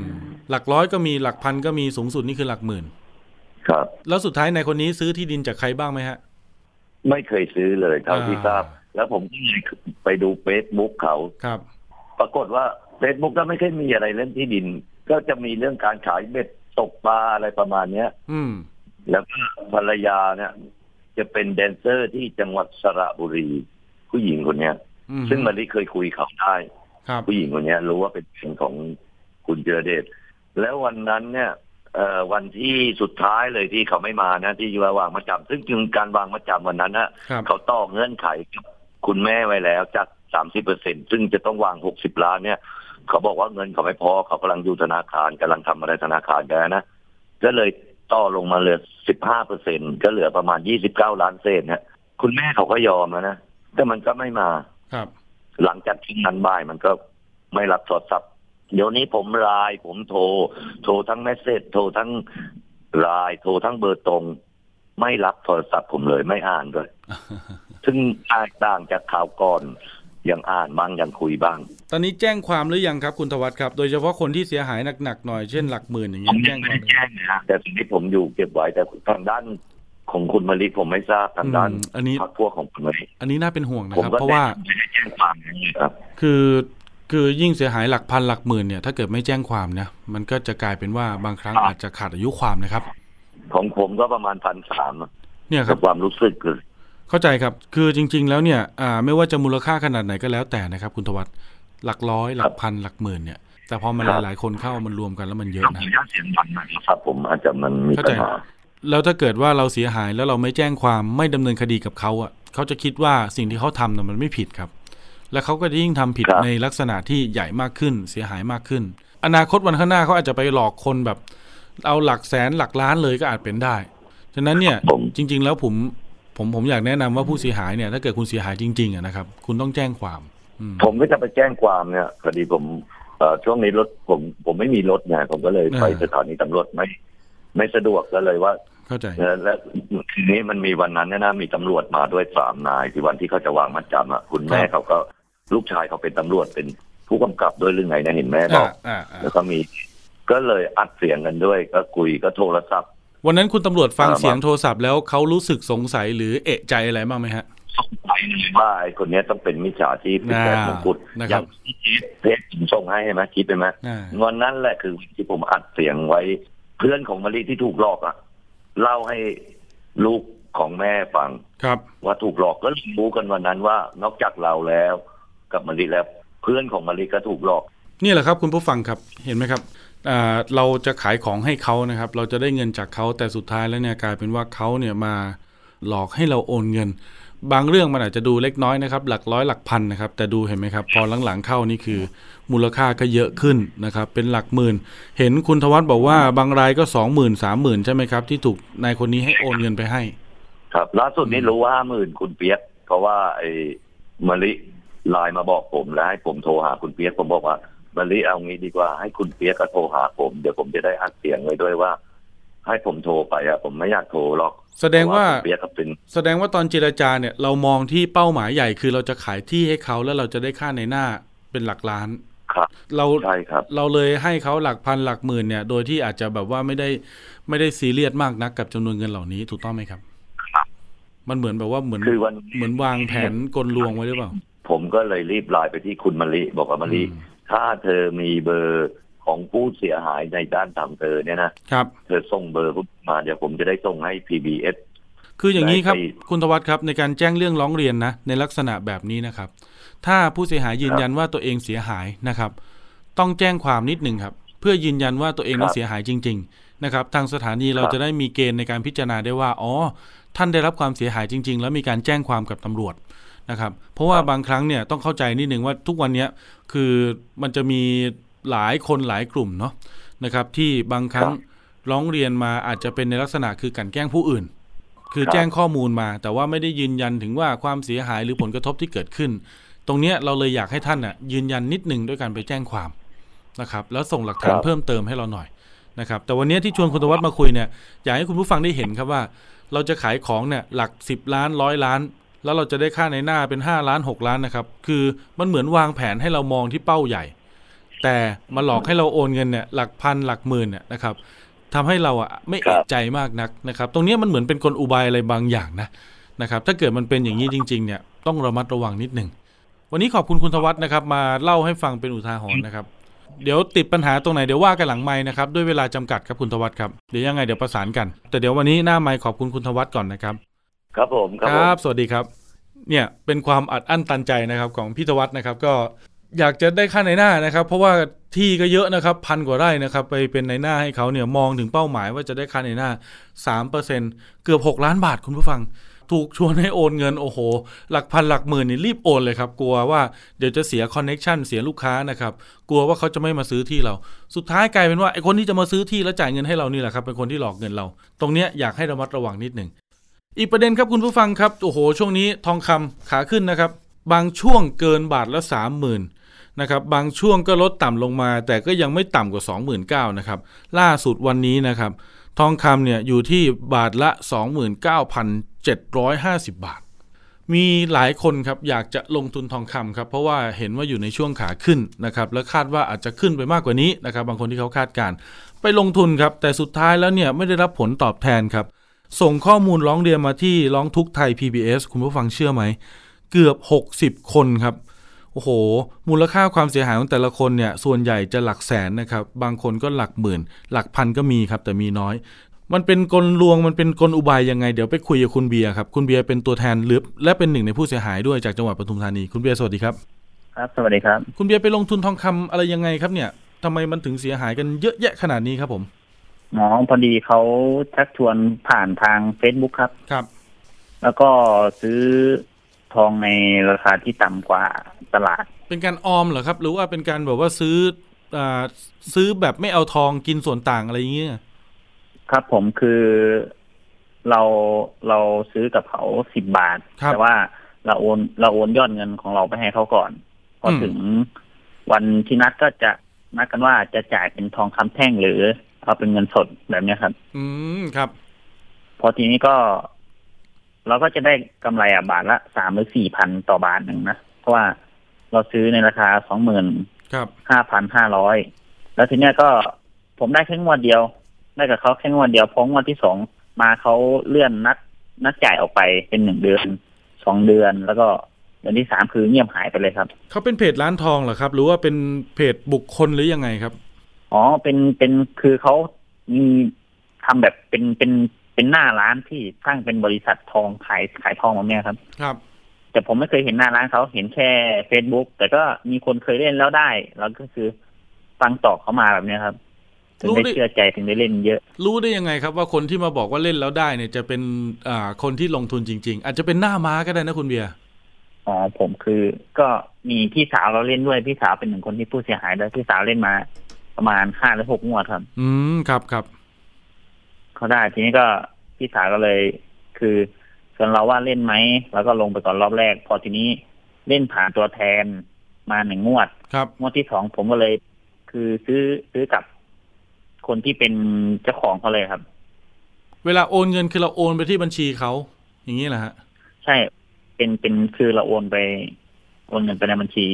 หลักร้อยก็มีหลักพันก็มีสูงสุดนี่คือหลักหมื่น ครับ แล้วสุดท้ายนายคนนี้ซื้อที่ดินจากใครบ้างไหมฮะ ไม่เคยซื้อเลยเท่าที่อ่าทราบ แล้วผมก็เลยไปดูเฟซบุ๊กเขาครับ ปรากฏว่าเฟซบุ๊กก็ไม่ค่อยมีอะไรเรื่องที่ดิน ก็จะมีเรื่องการขายเบ็ดตกปลาอะไรประมาณเนี้ย อืม แล้วก็ภรรยาเนี่ย จะเป็นแดนเซอร์ที่จังหวัดสระบุรี ผู้หญิงคนเนี้ยอืมซึ่งมาริเคยคุยเขาได้ครับผู้หญิงคนเนี้ยรู้ว่าเป็นเพื่อนของคุณเจรเดชแล้ววันนั้นเนี่ยเอ่อวันที่สุดท้ายเลยที่เขาไม่มานะ ที่วางมาจำซึ่งจึงการวางมาจำวันนั้นนะครับเขาต่อเงื่อนไขกับคุณแม่ไว้แล้วจากสามสิบเปอร์เซ็นซึ่งจะต้องวางหกสิบล้านเนี่ย เขาบอกว่าเงินเขาไม่พอเขากำลังอยู่ธนาคารกำลังทำอะไรธนาคารกันนะก็เลย ต่อลงมาเหลือสิบห้าเปอร์เซ็นก็เหลือประมาณยี่สิบเก้าล้านเศษเนี่ยคุณแม่เขาก็ยอมแล้วนะแต่มันก็ไม่มาครับ หลังจากที่นั้นบ่ายมันก็ไม่รับโทรศัพท์เดี๋ยวนี้ผมไลน์ผมโทร โทรทั้งเมสเซจโทรทั้งไลน์โทรทั้งเบอร์ตรง ไม่รับโทรศัพท์ผมเลยไม่อ่านเลยซึ่งแตกต่างจากข่าวก่อน ยังอ่านบ้างยังคุยบ้าง ตอนนี้แจ้งความหรือยังครับคุณธวัฒน์ครับ โดยเฉพาะคนที่เสียหายหนักๆหน่อยเช่นหลักหมื่นอย่างผเงี้มยยัแจ้งงคไม่วามได้แจ้งนะแต่สิ่งที่ผมอยู่เก็บไว้แต่ทางด้านของคุณมาริผมไม่ทราบทางด้านอืมอันนี้พรรคพวกของคุณมาริอันนี้น่าเป็นห่วงนะผมครับก็เพราะว่าไม่ได้แจ้งความนะครับ คือคือยิ่งเสียหายหลักพันหลักหมื่นเนี่ย ถ้าเกิดไม่แจ้งความนะมันก็จะกลายเป็นว่าบางครั้งอาจจะขาดอายุความนะครับ ของผมก็ประมาณพันสามเนี่ยคกัรับบความรู้สึกคือ เข้าใจครับ คือจริง ๆ แล้วเนี่ยอ่าไม่ว่าจะมูลค่าขนาดไหนก็แล้วแต่นะครับ คุณธวัฒน์หลักร้อย หลักพันหลักหมื่นเนี่ย แต่พอมันหลาย ๆ คนเข้ามันรวมกันแล้วมันเยขออะอนะนุญาตเสียงดังหนะครับผมอาจจะมันมีเข้าปัใจญหาแล้วถ้าเกิดว่าเราเสียหายแล้วเราไม่แจ้งความไม่ดำเนินคดีกับเขาอะเขาจะคิดว่าสิ่งที่เขาทำน่ะมันไม่ผิดครับ และเขาก็จะยิ่งทำผิดครับในลักษณะที่ใหญ่มากขึ้น เสียหายมากขึ้น อนาคตวันข้างหน้าเขาอาจจะไปหลอกคนแบบ เอาหลักแสนหลักล้านเลยก็อาจเป็นได้ฉะนั้นเนี่ยผมจริง ๆ แล้วผม ผมผมอยากแนะนำว่าผู้เสียหายเนี่ย ถ้าเกิดคุณเสียหายจริงๆอะนะครับ คุณต้องแจ้งความอืมผมก็จะไปแจ้งความเนี่ยพอดีผมเอ่อช่วงนี้รถผมผมไม่มีรถไงผมก็เลยไปอ่าสถานีตำรวจไม่ไม่สะดวกก็เลยว่า เข้าใจเออและทีนี้มันมีวันนั้นเนยนะมีตำรวจมาด้วยสามนายที่วันที่เขาจะวางมัดจำอะคุณแม่ครับเขาก็ลูกชายเขาเป็นตำรวจเป็นผู้กำกับด้วยหรือไงนะเห็นแม่บอ่าอกอ่าอ่าแล้วก็มี ก็เลยอัดเสียงกันด้วย ก็คุยก็โทรศัพท์ วันนั้นคุณตำรวจฟังอ่าเสียงโทรศัพท์แล้วเขารู้สึกสงสัยหรือเอะใจอะไรบ้างไหมฮะสงสัยเลยว่าไอ้คนเนี้ยต้องเป็นมิจฉาชีพเป็นแบบมงกุฎนะอครัย่าบงที่เพจผมส่งให้ใช่ไหมคิดไปไหมอ่าวันนั้นแหละคือที่ผมอัดเสียงไว้ เพื่อนของมะลิที่ถูกหลอกอะเล่าให้ลูกของแม่ฟังครับ ว่าถูกหลอกก็รู้กันวันนั้นว่านอกจากเราแล้ว กับมะลิแล้ว เพื่อนของมะลิก็ถูกหลอก นี่แหละครับ คุณผู้ฟังครับเห็นไหมครับอ่า เราจะขายของให้เขานะครับ เราจะได้เงินจากเขาแต่สุดท้ายแล้วเนี่ยกลายเป็นว่าเขาเนี่ยมาหลอกให้เราโอนเงิน บางเรื่องมันอาจจะดูเล็กน้อยนะครับ หลักร้อยหลักพันนะครับ แต่ดูเห็นไหมครับ พอหลังๆเข้านี่คือ มูลค่าก็เยอะขึ้นนะครับ เป็นหลักหมื่น เห็นคุณทวัฒบอกว่าบางรายก็สองหมื่นสามหมื่นใช่ไหมครับ ที่ถูกนายคนนี้ให้โอนเงินไปให้ ครับล่าสุดนี้รู้ว่าห้าหมื่นคุณเปียกเพราะว่าไอ้มะลิไลน์มาบอกผมแล้วให้ผมโทรหาคุณเปียกผมบอกว่า มะลิเอางี้ดีกว่าให้คุณเปียกก็โทรหาผม เดี๋ยวผมจะได้อัดเสียงไว้ด้วยว่า ให้ผมโทรไปอะผมไม่อยากโทรหรอก แสดงว่าเพระคุณเปียกก็เป็นแสดงว่าตอนเจรจาเนี่ย เรามองที่เป้าหมายใหญ่คือเราจะขายที่ให้เขาแล้วเราจะได้ค่าในหน้าเป็นหลักล้านครับเราใช่ครับ เราเลยให้เขาหลักพันหลักหมื่นเนี่ย โดยที่อาจจะแบบว่าไม่ได้ไม่ได้ซีเรียสมากนักกับจำนวนเงินเหล่านี้ถูกต้องไหมครับครับมันเหมือนแบบว่าเหมือนคือวันเหมือนวางแผนกลลวงไว้หรือเปล่า ผมก็เลยรีบไลน์ไปที่คุณมะลิบอกว่ามะลิอืม ถ้าเธอมีเบอร์ของผู้เสียหายในด้านทางเธอเนี่ยนะครับ เธอส่งเบอร์มาเดี๋ยวผมจะได้ส่งให้ PBS คืออย่างนี้ครับได้ไปคุณธวัฒน์ครับในการแจ้งเรื่องร้องเรียนนะ ในลักษณะแบบนี้นะครับ ถ้าผู้เสียหายยืนยันว่าตัวเองเสียหายนะครับ ต้องแจ้งความนิดหนึ่งครับ เพื่อยืนยันว่าตัวเองนั้นเสียหายจริง ๆ นะครับ ทางสถานีเราจะได้มีเกณฑ์ในการพิจารณาได้ว่าอ๋อท่านได้รับความเสียหายจริง ๆ แล้วมีการแจ้งความกับตำรวจ นะครับ เพราะว่าบางครั้งเนี่ยต้องเข้าใจนิดหนึ่งว่าทุกวันเนี้ยคือมันจะมีหลายคนหลายกลุ่มเนาะนะครับที่บางครั้งร้องเรียนมาอาจจะเป็นในลักษณะคือกลันแกล้งผู้อื่น คือครับแจ้งข้อมูลมา แต่ว่าไม่ได้ยืนยันถึงว่าความเสียหายหรือผลกระทบที่เกิดขึ้น ตรงเนี้ยเราเลยอยากให้ท่านน่ะยืนยันนิดหนึ่งด้วยการไปแจ้งความนะครับแล้วส่งหลักฐานครับเพิ่มเติมให้เราหน่อยนะครับแต่วันเนี้ยที่ชวนคุณธวัฒน์มาคุยเนี่ยอยากให้คุณผู้ฟังได้เห็นครับว่า เราจะขายของเนี่ยหลักสิบล้านร้อยล้าน แล้วเราจะได้ค่าในหน้าเป็นห้าล้านหกล้านนะครับ คือมันเหมือนวางแผนให้เรามองที่เป้าใหญ่ แต่มาหลอกให้เราโอนเงินเนี่ยหลักพันหลักหมื่นเนี่ยนะครับทำให้เราอะไม่ครัเอะบใจมากนักนะครับ ตรงเนี้ยมันเหมือนเป็นกลอุบายอะไรบางอย่างนะนะครับ ถ้าเกิดมันเป็นอย่างนี้จริง ๆ เนี่ยต้องระมัดระวังนิดหนึ่งวันนี้ขอบคุณคุณธวัฒน์นะครับ มาเล่าให้ฟังเป็นอุทาหรณ์นะครับเดี๋ยวติดปัญหาตรงไหนเดี๋ยวว่ากันหลังไม้นะครับ ด้วยเวลาจำกัดครับคุณธวัฒน์ครับ เดี๋ยวยังไงเดี๋ยวประสานกัน แต่เดี๋ยววันนี้หน้าไม้ขอบคุณคุณธวัฒน์ก่อนนะครับ ครับผมครับ สวัสดีครับ เนี่ยเป็นความอัดอั้นตันใจนะครับของพี่ธวัฒน์นะครับ ก็อยากจะได้ค่านายหน้านะครับ เพราะว่าที่ก็เยอะนะครับพันกว่าไร่นะครับ ไปเป็นนายหน้าให้เขาเนี่ยมองถึงเป้าหมายว่าจะได้ค่านายหน้าสามเปอร์เซ็นต์เกือบหกล้านบาทคุณผู้ฟัง ถูกชวนให้โอนเงินโอ้โห หลักพันหลักหมื่นนี่รีบโอนเลยครับ กลัวว่าเดี๋ยวจะเสีย connection เสียลูกค้านะครับกลัวว่าเขาจะไม่มาซื้อที่เรา สุดท้ายกลายเป็นว่าไอ้คนที่จะมาซื้อที่แล้วจ่ายเงินให้เรานี่แหละครับเป็นคนที่หลอกเงินเรา ตรงเนี้ยอยากให้ระมัดระวังนิดหนึ่ง อีกประเด็นครับคุณผู้ฟังครับโอ้โห ช่วงนี้ทองคำขาขึ้นนะครับ บางช่วงเกินบาทละสามหมื่นนะครับบางช่วงก็ลดต่ำลงมา แต่ก็ยังไม่ต่ำกว่า 29,000นะครับล่าสุดวันนี้นะครับ ทองคำเนี่ยอยู่ที่บาทละ 29,750 บาท มีหลายคนครับอยากจะลงทุนทองคำครับเพราะว่าเห็นว่าอยู่ในช่วงขาขึ้นนะครับและคาดว่าอาจจะขึ้นไปมากกว่านี้นะครับบางคนที่เขาคาดการณ์ไปลงทุนครับแต่สุดท้ายแล้วเนี่ยไม่ได้รับผลตอบแทนครับ ส่งข้อมูลร้องเรียนมาที่ร้องทุกข์ไทย PBS คุณผู้ฟังเชื่อไหม เกือบ 60 คนครับ โอ้โห มูลค่าความเสียหายของแต่ละคนเนี่ย ส่วนใหญ่จะหลักแสนนะครับ บางคนก็หลักหมื่น หลักพันก็มีครับ แต่มีน้อย มันเป็นกลลวง มันเป็นกลอุบายยังไง เดี๋ยวไปคุยกับคุณเบียร์ครับ คุณเบียร์เป็นตัวแทนหรือและเป็นหนึ่งในผู้เสียหายด้วยจากจังหวัดปทุมธานี คุณเบียร์สวัสดีครับ ครับ สวัสดีครับ คุณเบียร์ไปลงทุนทองคำอะไรยังไงครับเนี่ยทำไมมันถึงเสียหายกันเยอะแยะขนาดนี้ครับผม หมอพอดีเขาชักชวนผ่านทาง Facebook ครับ ครับ แล้วก็ซื้อทองในราคาที่ต่ำกว่าตลาด เป็นการออมเหรอครับ หรือว่าเป็นการแบบว่าซื้ออ่าซื้อแบบไม่เอาทองกินส่วนต่างอะไรอย่างเงี้ยครับผมคือเราเราซื้อกับเขาสิบบาทครับแต่ว่าเราโอนเราโอนยอดเงินของเราไปให้เขาก่อน พออมถึงวันที่นัดก็จะนัดกันว่าจะจ่ายเป็นทองคำแท่งหรือ เอาเป็นเงินสดแบบเนี้ยครับ อืมครับ พอทีนี้ก็ เราก็จะได้กำไรอะบาทละสามหรือสี่พันต่อบาทหนึ่งนะเพราะว่าเราซื้อในราคาสองหมื่นครับห้าพันห้าร้อยแล้วทีเนี้ยก็ผมได้แค่งวดเดียว ได้กับเขาแค่งวดเดียวเพราะงวดที่สองมาเขาเลื่อนนัดนัดจ่ายออกไปเป็นหนึ่งเดือนสองเดือนแล้วก็เดือนที่สามคือเงียบหายไปเลยครับ เขาเป็นเพจร้านทองเหรอครับ หรือว่าเป็นเพจบุคคลหรือยังไงครับ อ๋อเป็นเป็นคือเขามีทำแบบเป็นเป็นเป็นหน้าร้านที่ตั้งเป็นบริษัททองขายขายทองแบบเนี้ยครับ ครับ แต่ผมไม่เคยเห็นหน้าร้านเขาเห็นแค่ Facebook แต่ก็มีคนเคยเล่นแล้วได้ แล้วก็คือฟังต่อเขามาแบบเนี้ยครับถึงได้รู้ดิเชื่อใจถึงได้เล่นเยอะ รู้ได้ยังไงครับว่าคนที่มาบอกว่าเล่นแล้วได้เนี่ยจะเป็นอ่าคนที่ลงทุนจริง ๆ อาจจะเป็นหน้าม้าก็ได้นะคุณเบียร์อ๋อผมคือก็มีพี่สาวเราเล่นด้วยพี่สาวเป็นหนึ่งคนที่ผู้เสียหายด้วยพี่สาวเล่นมา ประมาณห้าหรือหกงวดครับ อืมครับครับเขาได้ทีนี้ก็พี่สาวก็เลย คือส่วนเราว่าเล่นไหมแล้วก็ลงไปก่อนรอบแรก พอทีนี้เล่นผ่านตัวแทนมาหนึ่งงวด ครับ งวดที่สองผมก็เลย คือซื้อซื้อกับคนที่เป็นเจ้าของเขาเลยครับ เวลาโอนเงินคือเราโอนไปที่บัญชีเขาอย่างนี้แหละฮะ ใช่เป็นเป็นคือเราโอนไปโอนเงินไปในบัญชี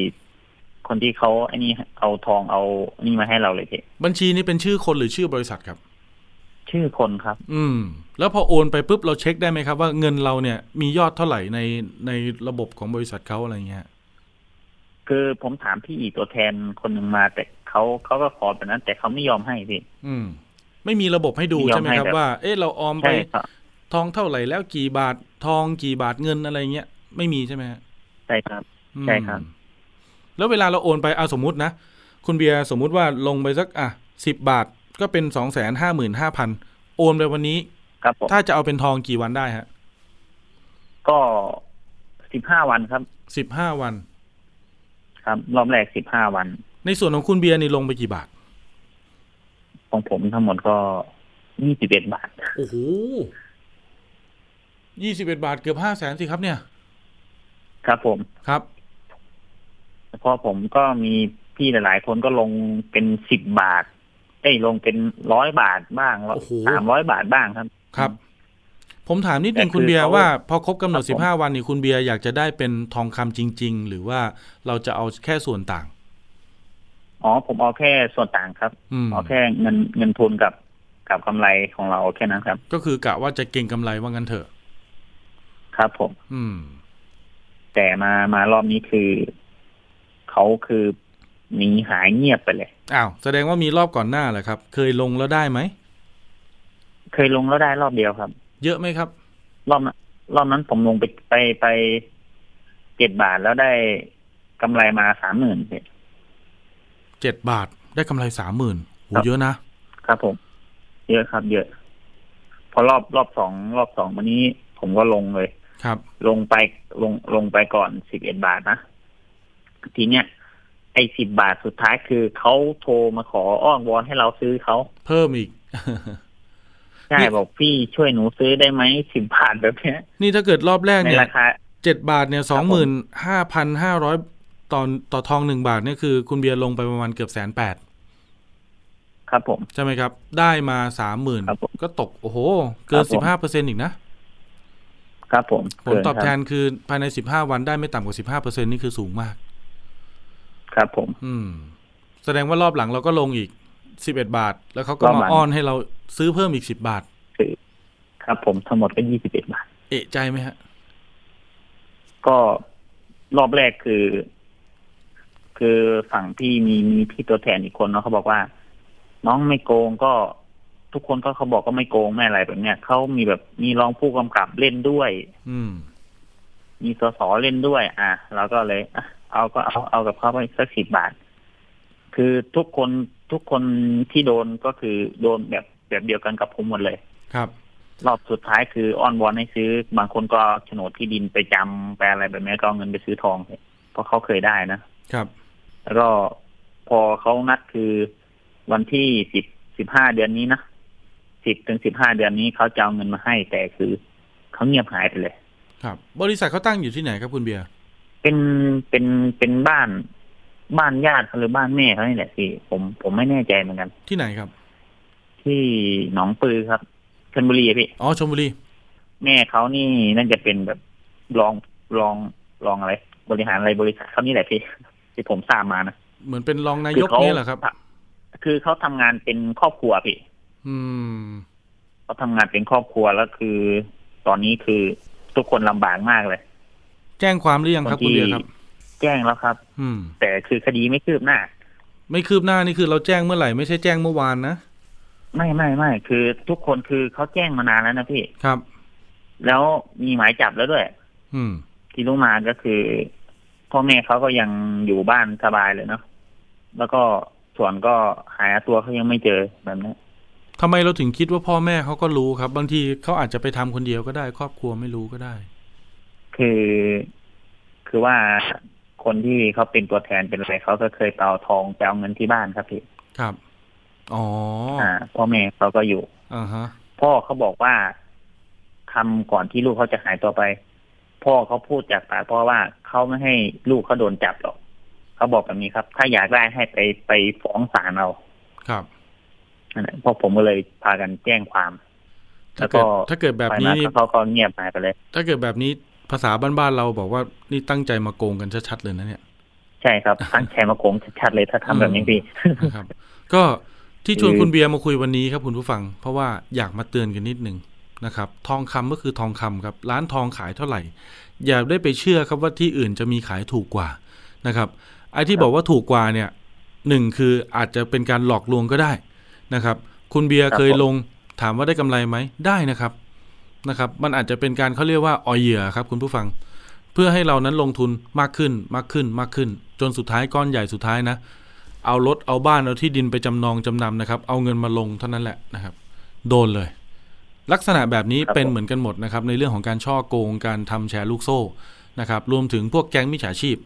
คนที่เขาไอ้นี่เอาทองเอานี่มาให้เราเลยพี่บัญชีนี้เป็นชื่อคนหรือชื่อบริษัทครับ ชื่อคนครับ อืม แล้วพอโอนไปปุ๊บเราเช็คได้ไหมครับ ว่าเงินเราเนี่ยมียอดเท่าไหร่ในในระบบของบริษัทเขาอะไรเงี้ยคือผมถามพี่อีกตัวแทนคนหนึ่งมา แต่เขาเขาก็ขอแบบนั้น แต่เขาไม่ยอมให้พี่อืม ไม่มีระบบให้ดูไม่ยอมใช่ไหมครับให้แบบว่า เอ๊ะเราออมไปใช่ครับทองเท่าไหร่แล้วกี่บาททองกี่บาทเงินอะไรเงี้ยไม่มีใช่ไหมฮะใช่ครับอืมใช่ครับ แล้วเวลาเราโอนไปเอาสมมุตินะ คุณเบียร์สมมุติว่าลงไปสักอะสิบบาทก็เป็นสองแสนห้าหมื่นห้าพันโอนไปวันนี้ครับผมถ้าจะเอาเป็นทองกี่วันได้ฮะ ก็สิบห้าวันครับสิบห้าวัน ครับ รอบแรกสิบห้าวัน ในส่วนของคุณเบียร์นี่ลงไปกี่บาท ของผมทั้งหมดก็ยี่สิบเอ็ดบาท โอ้โหยี่สิบเอ็ดบาทเกือบห้าแสนสิครับเนี่ย ครับผม ครับ เพราะผมก็มีพี่หลาย ๆ คนก็ลงเป็นสิบบาทเอ้ยลงเป็นร้อยบาทบ้างโอ้โหสามร้อยบาทบ้างครับ ครับ ผมถามนิดนึงแต่คือคุณเบียร์เขาว่าพอครบกำหนดครัสิบบผมห้าวันนี่คุณเบียร์อยากจะได้เป็นทองคำจริง ๆ หรือว่าเราจะเอาแค่ส่วนต่าง อ๋อ ผมเอาแค่ส่วนต่างครับอืมเอาแค่เงินเงินทุนกับกับกำไรของเราแค่นั้นครับ ก็คือกะว่าจะเก่งกำไรว่างั้นเถอะ ครับผม อืม แต่มามารอบนี้คือ เขาคือหนีหายเงียบไปเลยอ้าวแสดงว่ามีรอบก่อนหน้าแหละครับ เคยลงแล้วได้ไหมเคยลงแล้วได้รอบเดียวครับ เยอะไหมครับ รอบนั้นรอบนั้นผมลงไปไปไปเจ็ดบาทแล้วได้กำไรมาสามหมื่นเจ็ดบาทได้กำไรสามหมื่นโหครับเยอะนะครับผม เยอะครับ เยอะ พอรอบรอบสองรอบสองวันนี้ผมก็ลงเลย ครับ ลงไปลงลงไปก่อนสิบเอ็ดบาทนะ ทีเนี้ยไอ้สิบบาทสุดท้ายคือเขาโทรมาขออ้อนวอนให้เราซื้อเขาเพิ่มอีกใช่นี่บอกพี่ช่วยหนูซื้อได้ไหมสิบบาทแบบเนี้ย นี่ถ้าเกิดรอบแรกในเนี่ยราคาเจ็ดบาทเนี่ยสคอรังบหผมื่นมห้าพันห้าร้อยตอนต่อทองหนึ่งบาทเนี่ยคือ คุณเบียร์ลงไปประมาณเกือบแสนแปดครับผม ใช่ไหมครับ ได้มาสามหมื่นครับผมก็ตก โอ้โห เกินครัสิบบผมห้าเปอร์เซ็นอีกนะ ครับผม ผลตอบแทเกินครับคือภายในสิบห้าวันได้ไม่ต่ำกว่าสิบห้าเปอร์เซ็นนี่คือสูงมาก ครับ ผม อืม แสดงว่ารอบหลังเราก็ลงอีกสิบเอ็ดบาท แล้วเขาก็รอบมาหลังอ้อนให้เราซื้อเพิ่มอีกสิบบาทคือครับ ผมทั้งหมดก็ยี่สิบเอ็ดบาท เอะใจไหมฮะ ก็รอบแรกคือ คือฝั่งพี่มีมีพี่ตัวแทนอีกคนเนาะเขาบอกว่า น้องไม่โกงก็ทุกคนก็เขาบอกก็ไม่โกงไม่อะไรแบบเนี้ยเขามีแบบมีรองผู้กำกับเล่นด้วย อืมมีสสเล่นด้วย อะเราก็เลยอะ เอาก็เอาเอากับเขาไปสักสิบบาท คือทุกคนทุกคนที่โดนก็คือโดนแบบแบบเดียวกันกับผมหมดเลยครับ รอบสุดท้ายคืออ้อนวอนให้ซื้อ บางคนก็เอาโฉนดที่ดินไปจำไปอะไรแบบนี้ก็เอาเงินไปซื้อทองเพราะเขาเคยได้นะครับ แล้วก็พอเขานัดคือวันที่สิบสิบห้าเดือนนี้นะสิบถึงสิบห้าเดือนนี้เขาจะเอาเงินมาให้แต่คือเขาเงียบหายไปเลย ครับ บริษัทเขาตั้งอยู่ที่ไหนครับคุณเบียร์ เป็นเป็นเป็นบ้านบ้านญาติเขาหรือบ้านแม่เขานี่แหละพี่ผมผมไม่แน่ใจเหมือนกัน ที่ไหนครับ ที่หนองปือครับชลบุรีอะพี่อ๋อชลบุรี แม่เขานี่น่าจะเป็นแบบรองรองรองอะไร บริหารอะไรบริษัทเขานี่แหละพี่ที่ผมทราบมานะเหมือนเป็นรองนายกเขาเนี่ยเหรอครับ คือเขาทำงานเป็นครอบครัวพี่ อืมเขาทำงานเป็นครอบครัวแล้วคือ ตอนนี้คือทุกคนลำบากมากเลย แจ้งความหรือยังครับคนที่คุณเบียร์ครับ แจ้งแล้วครับ อืม แต่คือคดีไม่คืบหน้า ไม่คืบหน้านี่คือเราแจ้งเมื่อไหร่ไม่ใช่แจ้งเมื่อวานนะไม่ไม่ไม่คือทุกคนคือเขาแจ้งมานานแล้วนะพี่ครับ แล้วมีหมายจับแล้วด้วย อืม ที่รู้มาก็คือพ่อแม่เขาก็ยังอยู่บ้านสบายเลยเนาะแล้วก็ส่วนก็หาตัวเขายังไม่เจอแบบนี้ทำไมเราถึงคิดว่าพ่อแม่เขาก็รู้ครับ บางทีเขาอาจจะไปทำคนเดียวก็ได้ ครอบครัวไม่รู้ก็ได้ คือ คือว่าคนที่เขาเป็นตัวแทนเป็นอะไรเขาก็เคยไปเอาทองไปเอาเงินที่บ้านครับพี่ครับอ๋ออ่าพ่อแม่เขาก็อยู่อ่าฮะ พ่อเขาบอกว่าทำก่อนที่ลูกเขาจะหายตัวไป พ่อเขาพูดจากปากพ่อว่าเขาไม่ให้ลูกเขาโดนจับหรอกเขาบอกแบบนี้ครับ ถ้าอยากได้ให้ไปไปฟ้องศาลเอาครับนั่นแหละพวกผมก็เลยพากันแจ้งความถ้าแล้วก็เกิดถ้าเกิดแบบไปนี้มาเขาก็เงียบหายไปเลย ถ้าเกิดแบบนี้ ภาษาบ้านๆเราบอกว่านี่ตั้งใจมาโกงกันชัดๆเลยนะเนี่ย ใช่ครับตั้งใจมาโกงชัดๆเลยถ้าทำแบบนี้พี่นะครับ ก็ที่ชวนคือคุณเบียร์มาคุยวันนี้ครับคุณผู้ฟัง เพราะว่าอยากมาเตือนกันนิดนึงนะครับ ทองคำก็คือทองคำครับ ร้านทองขายเท่าไหร่ อย่าได้ไปเชื่อครับว่าที่อื่นจะมีขายถูกกว่านะครับ ไอ้ที่บอกว่าถูกกว่าเนี่ยหนึ่งคืออาจจะเป็นการหลอกลวงก็ได้นะครับ คุณเบียร์เคยลงถามว่าได้กำไรไหมได้นะครับ นะครับมันอาจจะเป็นการเขาเรียกว่าออยเหยื่อครับคุณผู้ฟัง เพื่อให้เรานั้นลงทุนมากขึ้นมากขึ้นมากขึ้น จนสุดท้ายก้อนใหญ่สุดท้ายนะ เอารถเอาบ้านเอาที่ดินไปจำนองจำนำนะครับ เอาเงินมาลงเท่านั้นแหละนะครับ โดนเลย ลักษณะแบบนี้เป็นเหมือนกันหมดนะครับ ในเรื่องของการฉ้อโกงการทำแชร์ลูกโซ่นะครับรวมถึงพวกแก๊งมิจฉาชีพ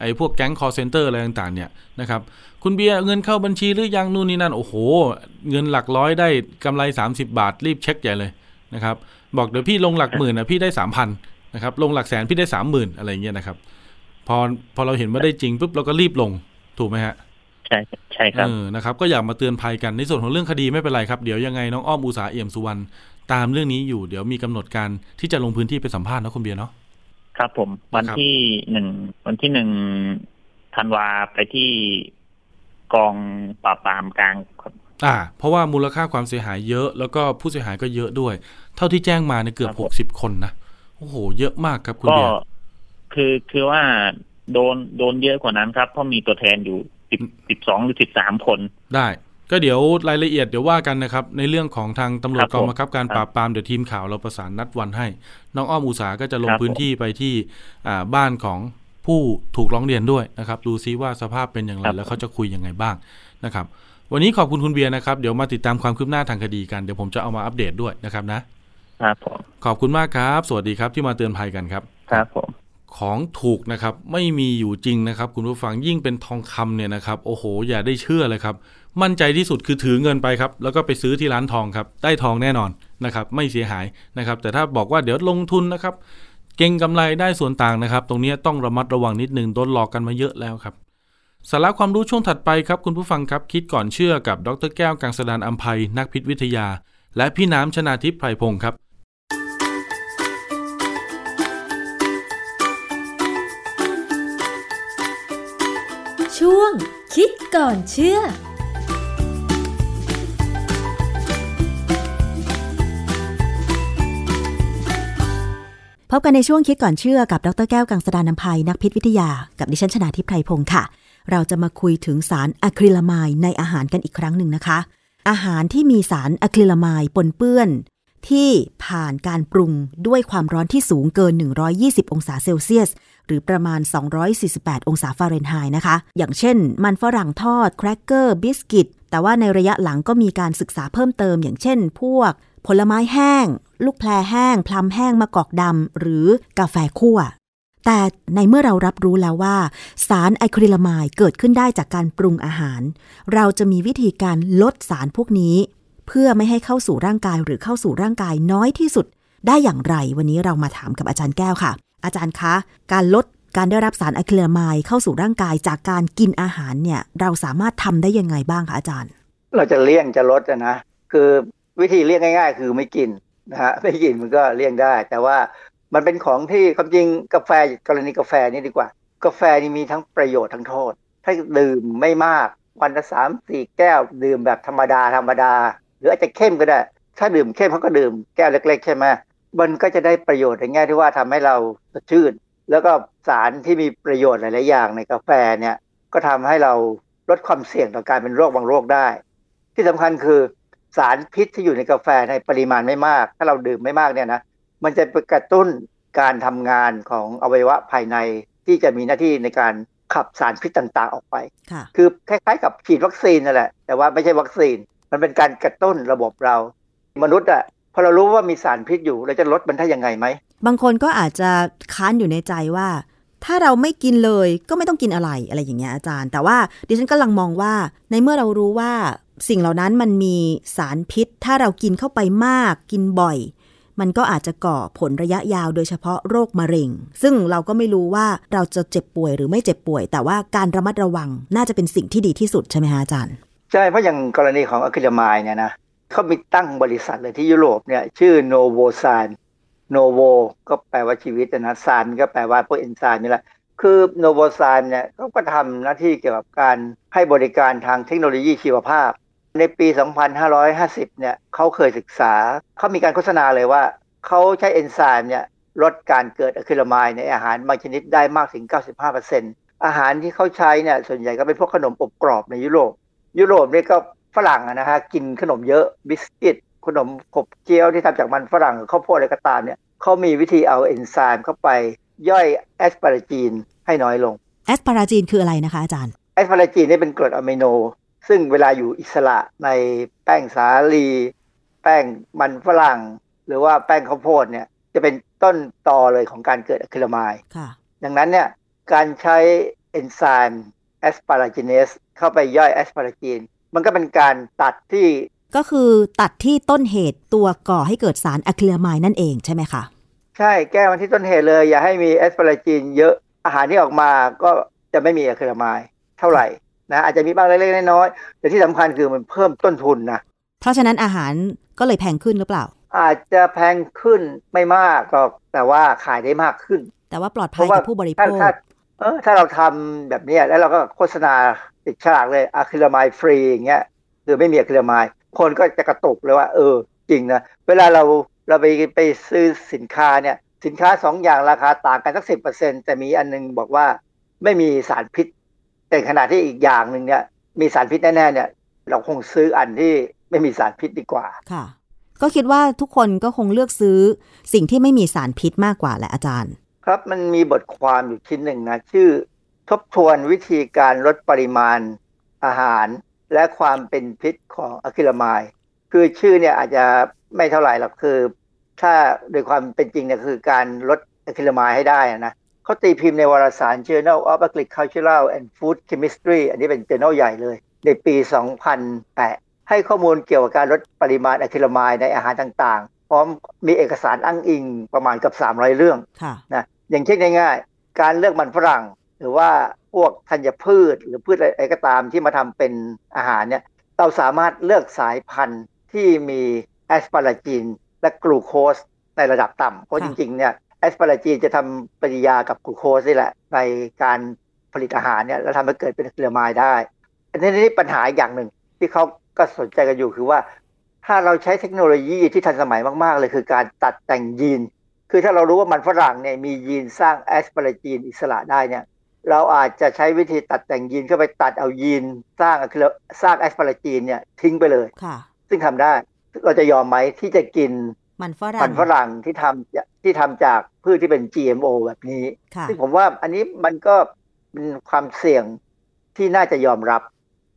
ไอ้พวกแก๊งคอลเซ็นเตอร์อะไรต่างๆ เนี่ยนะครับ คุณเบียร์เงินเข้าบัญชีหรือยังนู่นนี่นั่น โอ้โห เงินหลักร้อยได้กำไร 30 บาทรีบเช็คใหญ่เลยนะครับ บอกเดี๋ยวพี่ลงหลักหมื่นนะพี่ได้สามพันนะครับ ลงหลักแสนพี่ได้สามหมื่นอะไรเงี้ยนะครับ พอพอเราเห็นว่าได้จริงปุ๊บเราก็รีบลงถูกไหมฮะใช่ใช่ครับเออนะครับ ก็อยากมาเตือนภัยกันในส่วนของเรื่องคดีไม่เป็นไรครับเดี๋ยวยังไงน้องอ้อมอุตสาหเอี่ยมสุวรรณตามเรื่องนี้อยู่เดี๋ยวมีกำหนดการที่จะลงพื้นที่ไปสัมภาษณ์นะคุณเบียร์เนาะครับผมวันครับที่หนึ่งวันที่หนึ่งธันวาไปที่กองปราบปรามกลางครับ อ่าเพราะว่ามูลค่าความเสียหายเยอะ แล้วก็ผู้เสียหายก็เยอะด้วย เท่าที่แจ้งมาเนี่ยเกือบครับหผมกสิบคนนะโอ้โห เยอะมากครับคุณก็เบียร์คือคือว่าโดนโดนเยอะกว่านั้นครับ เพราะมีตัวแทนอยู่สิบสิบสองหรือสิบสามคนได้ ก็เดี๋ยวรายละเอียดเดี๋ยวว่ากันนะครับ ในเรื่องของทางตำรวจครับกองผมบังคับการครับปราบปรามเดี๋ยวทีมข่าวเราประสานนัดวันให้ น้องอ้อมอุตสาหก็จะลงครับพื้นที่ไปที่อ่าบ้านของผู้ถูกร้องเรียนด้วยนะครับ ดูซิว่าสภาพเป็นอย่างไรครับแล้วเขาจะคุยยังไงบ้างนะครับ วันนี้ขอบคุณคุณเบียร์นะครับ เดี๋ยวมาติดตามความคืบหน้าทางคดีกัน เดี๋ยวผมจะเอามาอัปเดตด้วยนะครับนะครับผมขอบคุณมากครับ สวัสดีครับที่มาเตือนภัยกันครับ ครับผมของถูกนะครับไม่มีอยู่จริงนะครับ คุณผู้ฟังยิ่งเป็นทองคำเนี่ยนะครับ โอ้โห อย่าได้เชื่อเลยครับ มั่นใจที่สุดคือถือเงินไปครับ แล้วก็ไปซื้อที่ร้านทองครับ ได้ทองแน่นอนนะครับ ไม่เสียหายนะครับ แต่ถ้าบอกว่าเดี๋ยวลงทุนนะครับ เก่งกำไรได้ส่วนต่างนะครับ ตรงนี้ต้องระมัดระวังนิดนึงโดนหลอกกันมาเยอะแล้วครับ สาระความรู้ช่วงถัดไปครับคุณผู้ฟังครับคิดก่อนเชื่อกับดรแก้วกังสดานอัมภัยนักพิษวิทยา และพี่น้ำชนาทิพย์ไพรพงศ์ครับ ช่วงคิดก่อนเชื่อพบกันในช่วงคิดก่อนเชื่อกับดรแก้วกังสดานนภัยนักพิษวิทยา กับดิฉันชนาทิพไพรพงศ์ค่ะ เราจะมาคุยถึงสารอะคริลาไมด์ในอาหารกันอีกครั้งหนึ่งนะคะ อาหารที่มีสารอะคริลาไมด์ปนเปื้อน ที่ผ่านการปรุงด้วยความร้อนที่สูงเกิน 120 องศาเซลเซียส หรือประมาณ 248 องศาฟาเรนไฮต์นะคะ อย่างเช่น มันฝรั่งทอด แครกเกอร์ บิสกิต แต่ว่าในระยะหลังก็มีการศึกษาเพิ่มเติม อย่างเช่น พวก ผลไม้แห้ง ลูกแพรแห้ง พลัมแห้งมะกอกดำหรือกาแฟคั่ว แต่ในเมื่อเรารับรู้แล้วว่า สารไอคริลามายเกิดขึ้นได้จากการปรุงอาหาร เราจะมีวิธีการลดสารพวกนี้ เพื่อไม่ให้เข้าสู่ร่างกายหรือเข้าสู่ร่างกายน้อยที่สุด ได้อย่างไร วันนี้เรามาถามกับอาจารย์แก้วค่ะ อาจารย์คะ การลดการได้รับสารไอคริลามายเข้าสู่ร่างกายจากการกินอาหารเนี่ยเราสามารถทำได้ยังไงบ้างคะอาจารย์ เราจะเลี่ยงจะลดนะคือวิธีเลี่ยงง่าย ๆ คือไม่กินนะฮะไม่กินมันก็เลี่ยงได้ แต่ว่า มันเป็นของที่ความจริงกาแฟกรณีกาแฟนี่ดีกว่า กาแฟนี่มีทั้งประโยชน์ทั้งโทษ ถ้าดื่มไม่มากวันละสามสี่แก้วดื่มแบบธรรมดาธรรมดา หรืออาจจะเข้มก็ได้ ถ้าดื่มเข้มเขาก็ดื่มแก้วเล็ก ๆ ใช่ไหมมันก็จะได้ประโยชน์ในแง่ที่ว่าทำให้เราสดชื่น แล้วก็สารที่มีประโยชน์หลายๆอย่างในกาแฟเนี่ยก็ทำให้เราลดความเสี่ยงต่อการเป็นโรคบางโรคได้ ที่สำคัญคือสารพิษที่อยู่ในกาแฟในปริมาณไม่มาก ถ้าเราดื่มไม่มากเนี่ยนะ มันจะไปกระตุ้นการทำงานของอวัยวะภายในที่จะมีหน้าที่ในการขับสารพิษต่างๆออกไปค่ะคือคล้ายๆกับฉีดวัคซีนนั่นแหละ แต่ว่าไม่ใช่วัคซีน มันเป็นการกระตุ้นระบบเรา มนุษย์อะพอเรารู้ว่ามีสารพิษอยู่ เราจะลดมันได้ยังไงไหม บางคนก็อาจจะค้านอยู่ในใจว่า ถ้าเราไม่กินเลยก็ไม่ต้องกินอะไรอะไรอย่างเงี้ยอาจารย์ แต่ว่าดิฉันกำลังมองว่า ในเมื่อเรารู้ว่าสิ่งเหล่านั้นมันมีสารพิษ ถ้าเรากินเข้าไปมาก กินบ่อย มันก็อาจจะก่อผลระยะยาวโดยเฉพาะโรคมะเร็ง ซึ่งเราก็ไม่รู้ว่าเราจะเจ็บป่วยหรือไม่เจ็บป่วย แต่ว่าการระมัดระวังน่าจะเป็นสิ่งที่ดีที่สุดใช่ไหมฮะอาจารย์ ใช่ เพราะอย่างกรณีของอะคริลมายเนี่ยนะเขามีตั้งบริษัทเลยที่ยุโรปเนี่ยชื่อโนโวซานโนโวก็แปลว่าชีวิตนะไซม์ก็แปลว่าพวกเอนไซม์นี่แหละคือโนโวไซม์เนี่ยเขาก็ทำหน้าที่เกี่ยวกับการให้บริการทางเทคโนโลยีชีวภาพ ในปี 2550 เนี่ยเขาเคยศึกษา เขามีการโฆษณาเลยว่า เขาใช้เอนไซม์เนี่ยลดการเกิดอะคริลาไมด์ในอาหารบางชนิดได้มากถึง 95%อาหารที่เขาใช้เนี่ยส่วนใหญ่ก็เป็นพวกขนมอบกรอบในยุโรป ยุโรปเนี่ยก็ฝรั่งอะนะฮะกินขนมเยอะบิสกิตขนมขบเคี้ยวที่ทำจากมันฝรั่งหรือข้าวโพดอะไรก็ตามเนี่ยเขามีวิธีเอาเอนไซม์เข้าไปย่อยแอสปาราจีนให้น้อยลงแอสปาราจีนคืออะไรนะคะอาจารย์แอสปาราจีนนี่เป็นกรดอะมิโน ซึ่งเวลาอยู่อิสระในแป้งสาลี แป้งมันฝรั่ง หรือว่าแป้งข้าวโพดเนี่ยจะเป็นต้นตอเลยของการเกิดอะคริลาไมด์ค่ะดังนั้นเนี่ยการใช้เอนไซม์แอสปาราจินเนสเข้าไปย่อยแอสปาราจีนมันก็เป็นการตัดที่ก็คือตัดที่ต้นเหตุตัวก่อให้เกิดสารอะคริลาไมด์นั่นเองใช่ไหมคะใช่แก้มันที่ต้นเหตุเลย อย่าให้มีแอสปาราจีนเยอะอาหารที่ออกมาก็จะไม่มีอะคริลาไมด์เท่าไหร่ นะอาจจะมีบ้างเล็กๆน้อยๆแต่ที่สำคัญคือมันเพิ่มต้นทุนนะเพราะฉะนั้นอาหารก็เลยแพงขึ้นหรือเปล่า อาจจะแพงขึ้นไม่มากหรอกแต่ว่าขายได้มากขึ้น แต่ว่าปลอดภัยกับผู้บริโภค เพราะว่าถ้าถ้าเออถ้าเราทำแบบเนี้ยแล้วเราก็โฆษณาติดฉลากเลยอะคริลามายฟรีอย่างเงี้ยคือไม่มีอะคริลามายคนก็จะกระตุกเลยว่า เออ จริงนะเวลาเราเราไปไปซื้อสินค้าเนี่ย สินค้าสองอย่างราคาต่างกันสักสิบเปอร์เซ็นแต่มีอันนึงบอกว่าไม่มีสารพิษ แต่ขณะที่อีกอย่างหนึ่งเนี่ย มีสารพิษแน่ๆเนี่ย เราคงซื้ออันที่ไม่มีสารพิษดีกว่าค่ะ ก็คิดว่าทุกคนก็คงเลือกซื้อสิ่งที่ไม่มีสารพิษมากกว่าแหละอาจารย์ ครับมันมีบทความอยู่ชิ้นหนึ่งนะ ชื่อ ทบทวนวิธีการลดปริมาณอาหาร และความเป็นพิษของอะคริลามายคือชื่อเนี่ยอาจจะไม่เท่าไหร่หรอกคือ ถ้าโดยความเป็นจริงเนี่ยคือการลดอะคริลามายให้ได้นะ เขาตีพิมพ์ในวารสาร Journal of Agricultural and Food Chemistry อันนี้เป็น journal ใหญ่เลย ในปี 2008 ให้ข้อมูลเกี่ยวกับการลดปริมาณอะคริลามายในอาหารต่างๆ พร้อมมีเอกสารอ้างอิงประมาณเกือบ 300 เรื่องค่ะนะอย่างเช่นง่ายๆ การเลือกมันฝรั่ง หรือว่าพวกธัญพืช หรือพืชอะไรก็ตามที่มาทำเป็นอาหารเนี่ยเราสามารถเลือกสายพันธุ์ที่มีแอสปาราจีนและกลูโคสในระดับต่ำเพราะค่ะจริงๆเนี่ย แอสปาราจีนจะทำปฏิกิริยากับกลูโคสนี่แหละ ในการผลิตอาหารเนี่ยแล้วทำให้เกิดเป็นอะคริลาไมด์ได้ อันนี้นี่ปัญหาอย่างหนึ่งที่เขาก็สนใจกันอยู่คือว่า ถ้าเราใช้เทคโนโลยีที่ทันสมัยมาก ๆ เลยคือการตัดแต่งยีน คือถ้าเรารู้ว่ามันฝรั่งเนี่ยมียีนสร้างแอสปาราจีนอิสระได้เนี่ยเราอาจจะใช้วิธีตัดแต่งยีนเข้าไปตัดเอายีนสร้างอะคริลสร้างแอสปาราจีนเนี่ยทิ้งไปเลยค่ะ ซึ่งทำได้ เราจะยอมไหมที่จะกินมันฝรั่งมันฝรั่งที่ทำ ที่ทำจากพืชที่เป็น GMO แบบนี้ค่ะซึ่งผมว่าอันนี้มันก็เป็นความเสี่ยงที่น่าจะยอมรับ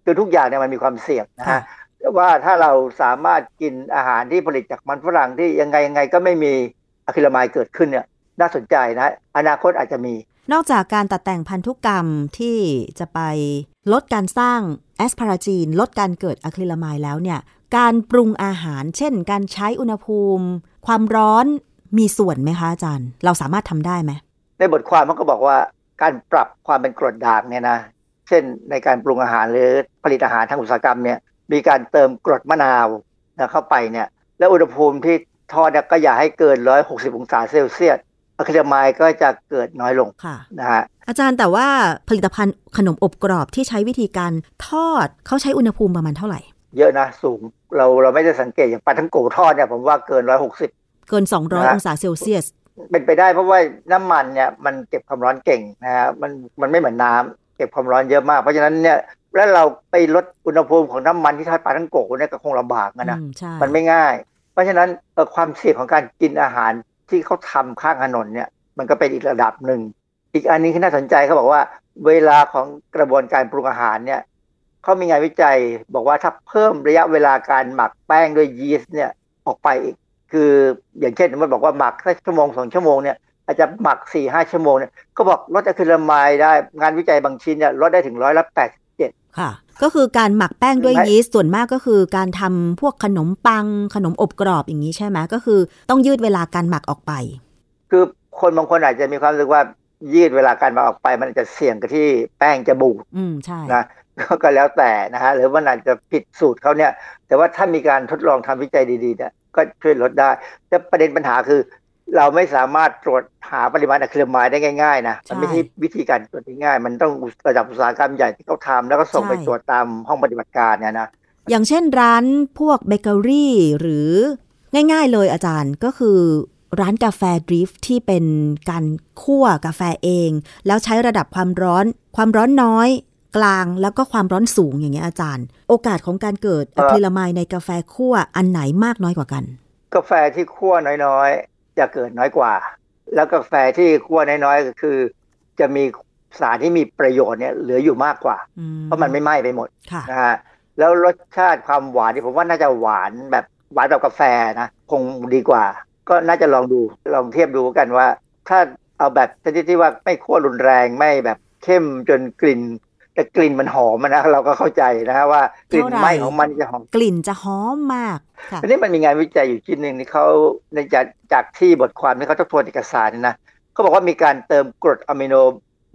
คือทุกอย่างเนี่ยมันมีความเสี่ยงนะค่ะฮะว่าถ้าเราสามารถกินอาหารที่ผลิตจากมันฝรั่งที่ยังไงยังไงก็ไม่มีอะคริลามายเกิดขึ้นเนี่ยน่าสนใจนะ อนาคตอาจจะมี นอกจากการตัดแต่งพันธุกรรมที่จะไปลดการสร้างแอสพาราจีน ลดการเกิดอะคริลามายแล้วเนี่ย การปรุงอาหาร เช่น การใช้อุณหภูมิ ความร้อน มีส่วนไหมคะอาจารย์ เราสามารถทำได้ไหม ในบทความมันก็บอกว่าการปรับความเป็นกรดด่างเนี่ยนะเช่นในการปรุงอาหารหรือผลิตอาหารทางอุตสาหกรรมเนี่ยมีการเติมกรดมะนาวนะเข้าไปเนี่ยแล้วอุณหภูมิที่ทอดเนี่ยก็อย่าให้เกิน 160 องศาเซลเซียสอะคริลามายก็จะเกิดน้อยลงค่ะนะฮะอาจารย์แต่ว่าผลิตภัณฑ์ขนมอบกรอบที่ใช้วิธีการทอดเขาใช้อุณหภูมิประมาณเท่าไหร่ เยอะนะสูงเราเราไม่ได้สังเกตอย่างปลาทั้งโกทอดเนี่ยผมว่าเกิน 160 เกิน 200นะองศาเซลเซียส เป็นไปได้เพราะว่าน้ำมันเนี่ยมันเก็บความร้อนเก่งนะฮะมันมันไม่เหมือนน้ำเก็บความร้อนเยอะมาก เพราะฉะนั้นเนี่ยแล้วเราไปลดอุณหภูมิของน้ำมันที่ทอดปลาทั้งโกะเนี่ยก็คงลำบากนะนะอืมใช่มันไม่ง่าย เพราะฉะนั้นเอ่อความเสี่ยงของการกินอาหารที่เขาทำข้างถนนเนี่ยมันก็เป็นอีกระดับหนึ่ง อีกอันนี้ที่น่าสนใจเขาบอกว่า เวลาของกระบวนการปรุงอาหารเนี่ยเขามีงานวิจัยบอกว่าถ้าเพิ่มระยะเวลาการหมักแป้งด้วยยีสต์เนี่ยออกไปอีก คืออย่างเช่นมันบอกว่าหมักแค่ชั่วโมงสองชั่วโมงเนี่ยอาจจะหมักสี่ห้าชั่วโมงเนี่ยก็บอกลดอะคริลามายได้งานวิจัยบางชิ้นเนี่ยลดได้ถึงร้อยละแปดค่ะ ก็คือการหมักแป้งด้วยไม่ยีสต์ส่วนมากก็คือการทำพวกขนมปังขนมอบกรอบอย่างนี้ใช่ไหมก็คือต้องยืดเวลาการหมักออกไป คือคนบางคนอาจจะมีความรู้สึกว่ายืดเวลาการหมักออกไป มันอาจจะเสี่ยงกับที่แป้งจะบูดอืมใช่นะก็แล้วแต่นะฮะหรือมันอาจจะผิดสูตรเขาเนี่ย แต่ว่าถ้ามีการทดลองทำวิจัยดีๆเนี่ย ก็ช่วยลดได้ แต่ประเด็นปัญหาคือ เราไม่สามารถตรวจหาปริมาณอะคริลามายได้ง่ายๆนะมันไม่ใช่วิธีการตรวจง่ายๆมันต้องระดับอุตสาหกรรมใหญ่ที่เขาทำแล้วก็ส่งไปตรวจตามห้องปฏิบัติการเนี่ยนะอย่างเช่นร้านพวกเบเกอรี่หรือง่ายๆเลยอาจารย์ก็คือร้านกาแฟดริฟที่เป็นการคั่วกาแฟเอง แล้วใช้ระดับความร้อน ความร้อนน้อย กลางแล้วก็ความร้อนสูงอย่างเงี้ยอาจารย์ โอกาสของการเกิดอะคริลามายในกาแฟคั่วอันไหนมากน้อยกว่ากัน กาแฟที่คั่วน้อยๆ จะเกิดน้อยกว่า แล้วกาแฟที่คั่วน้อยๆก็คือ จะมีสารที่มีประโยชน์เนี่ยเหลืออยู่มากกว่าอืเพราะมันไม่ไหม้ไปหมดค่ะนะฮะแล้วรสชาติความหวานที่ผมว่าน่าจะหวานแบบหวานแบบกาแฟนะคงดีกว่า ก็น่าจะลองดูลองเทียบดูกันว่า ถ้าเอาแบบชนิดที่ว่าไม่คั่วรุนแรงไม่แบบเข้มจนกลิ่น แต่กลิ่นมันหอมอะนะเราก็เข้าใจนะฮะว่ากลิ่นเท่าไหร่ไหม้ของมันจะหอมกลิ่นจะหอมมากค่ะอันนี้มันมีงานวิจัยอยู่ชิ้นหนึ่งที่เขาในจากจากที่บทความที่เขาทบทวนเอกสารเนี่ยนะเขาบอกว่ามีการเติมกรดอะมิโน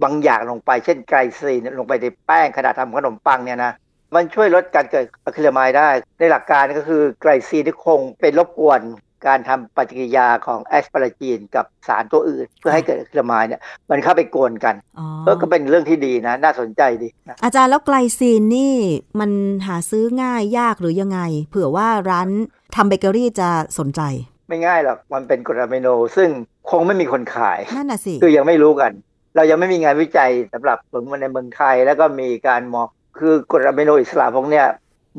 บางอย่างลงไป เช่นไกลซีนลงไปในแป้งขณะทำขนมปังเนี่ยนะมันช่วยลดการเกิดอะคริลาไมด์ได้ ในหลักการก็คือไกลซีนที่คงเป็นรบกวน การทำปฏิกิริยาของแอสปาราจีนกับสารตัวอื่น เพื่อให้เกิดอะคริลาไมด์เนี่ยมันเข้าไปกวนกันอ๋อก็ก็เป็นเรื่องที่ดีนะ น่าสนใจดีนะอาจารย์แล้วไกลซีนนี่มันหาซื้อง่ายยากหรือยังไง เผื่อว่าร้านทำเบเกอรี่จะสนใจ ไม่ง่ายหรอกมันเป็นกรดอะมิโน ซึ่งคงไม่มีคนขายนั่นน่ะสิคือยังไม่รู้กัน เรายังไม่มีงานวิจัยสำหรับผลในเมืองไทย แล้วก็มีการมองคือกรดอะมิโนอิสระพวกเนี้ย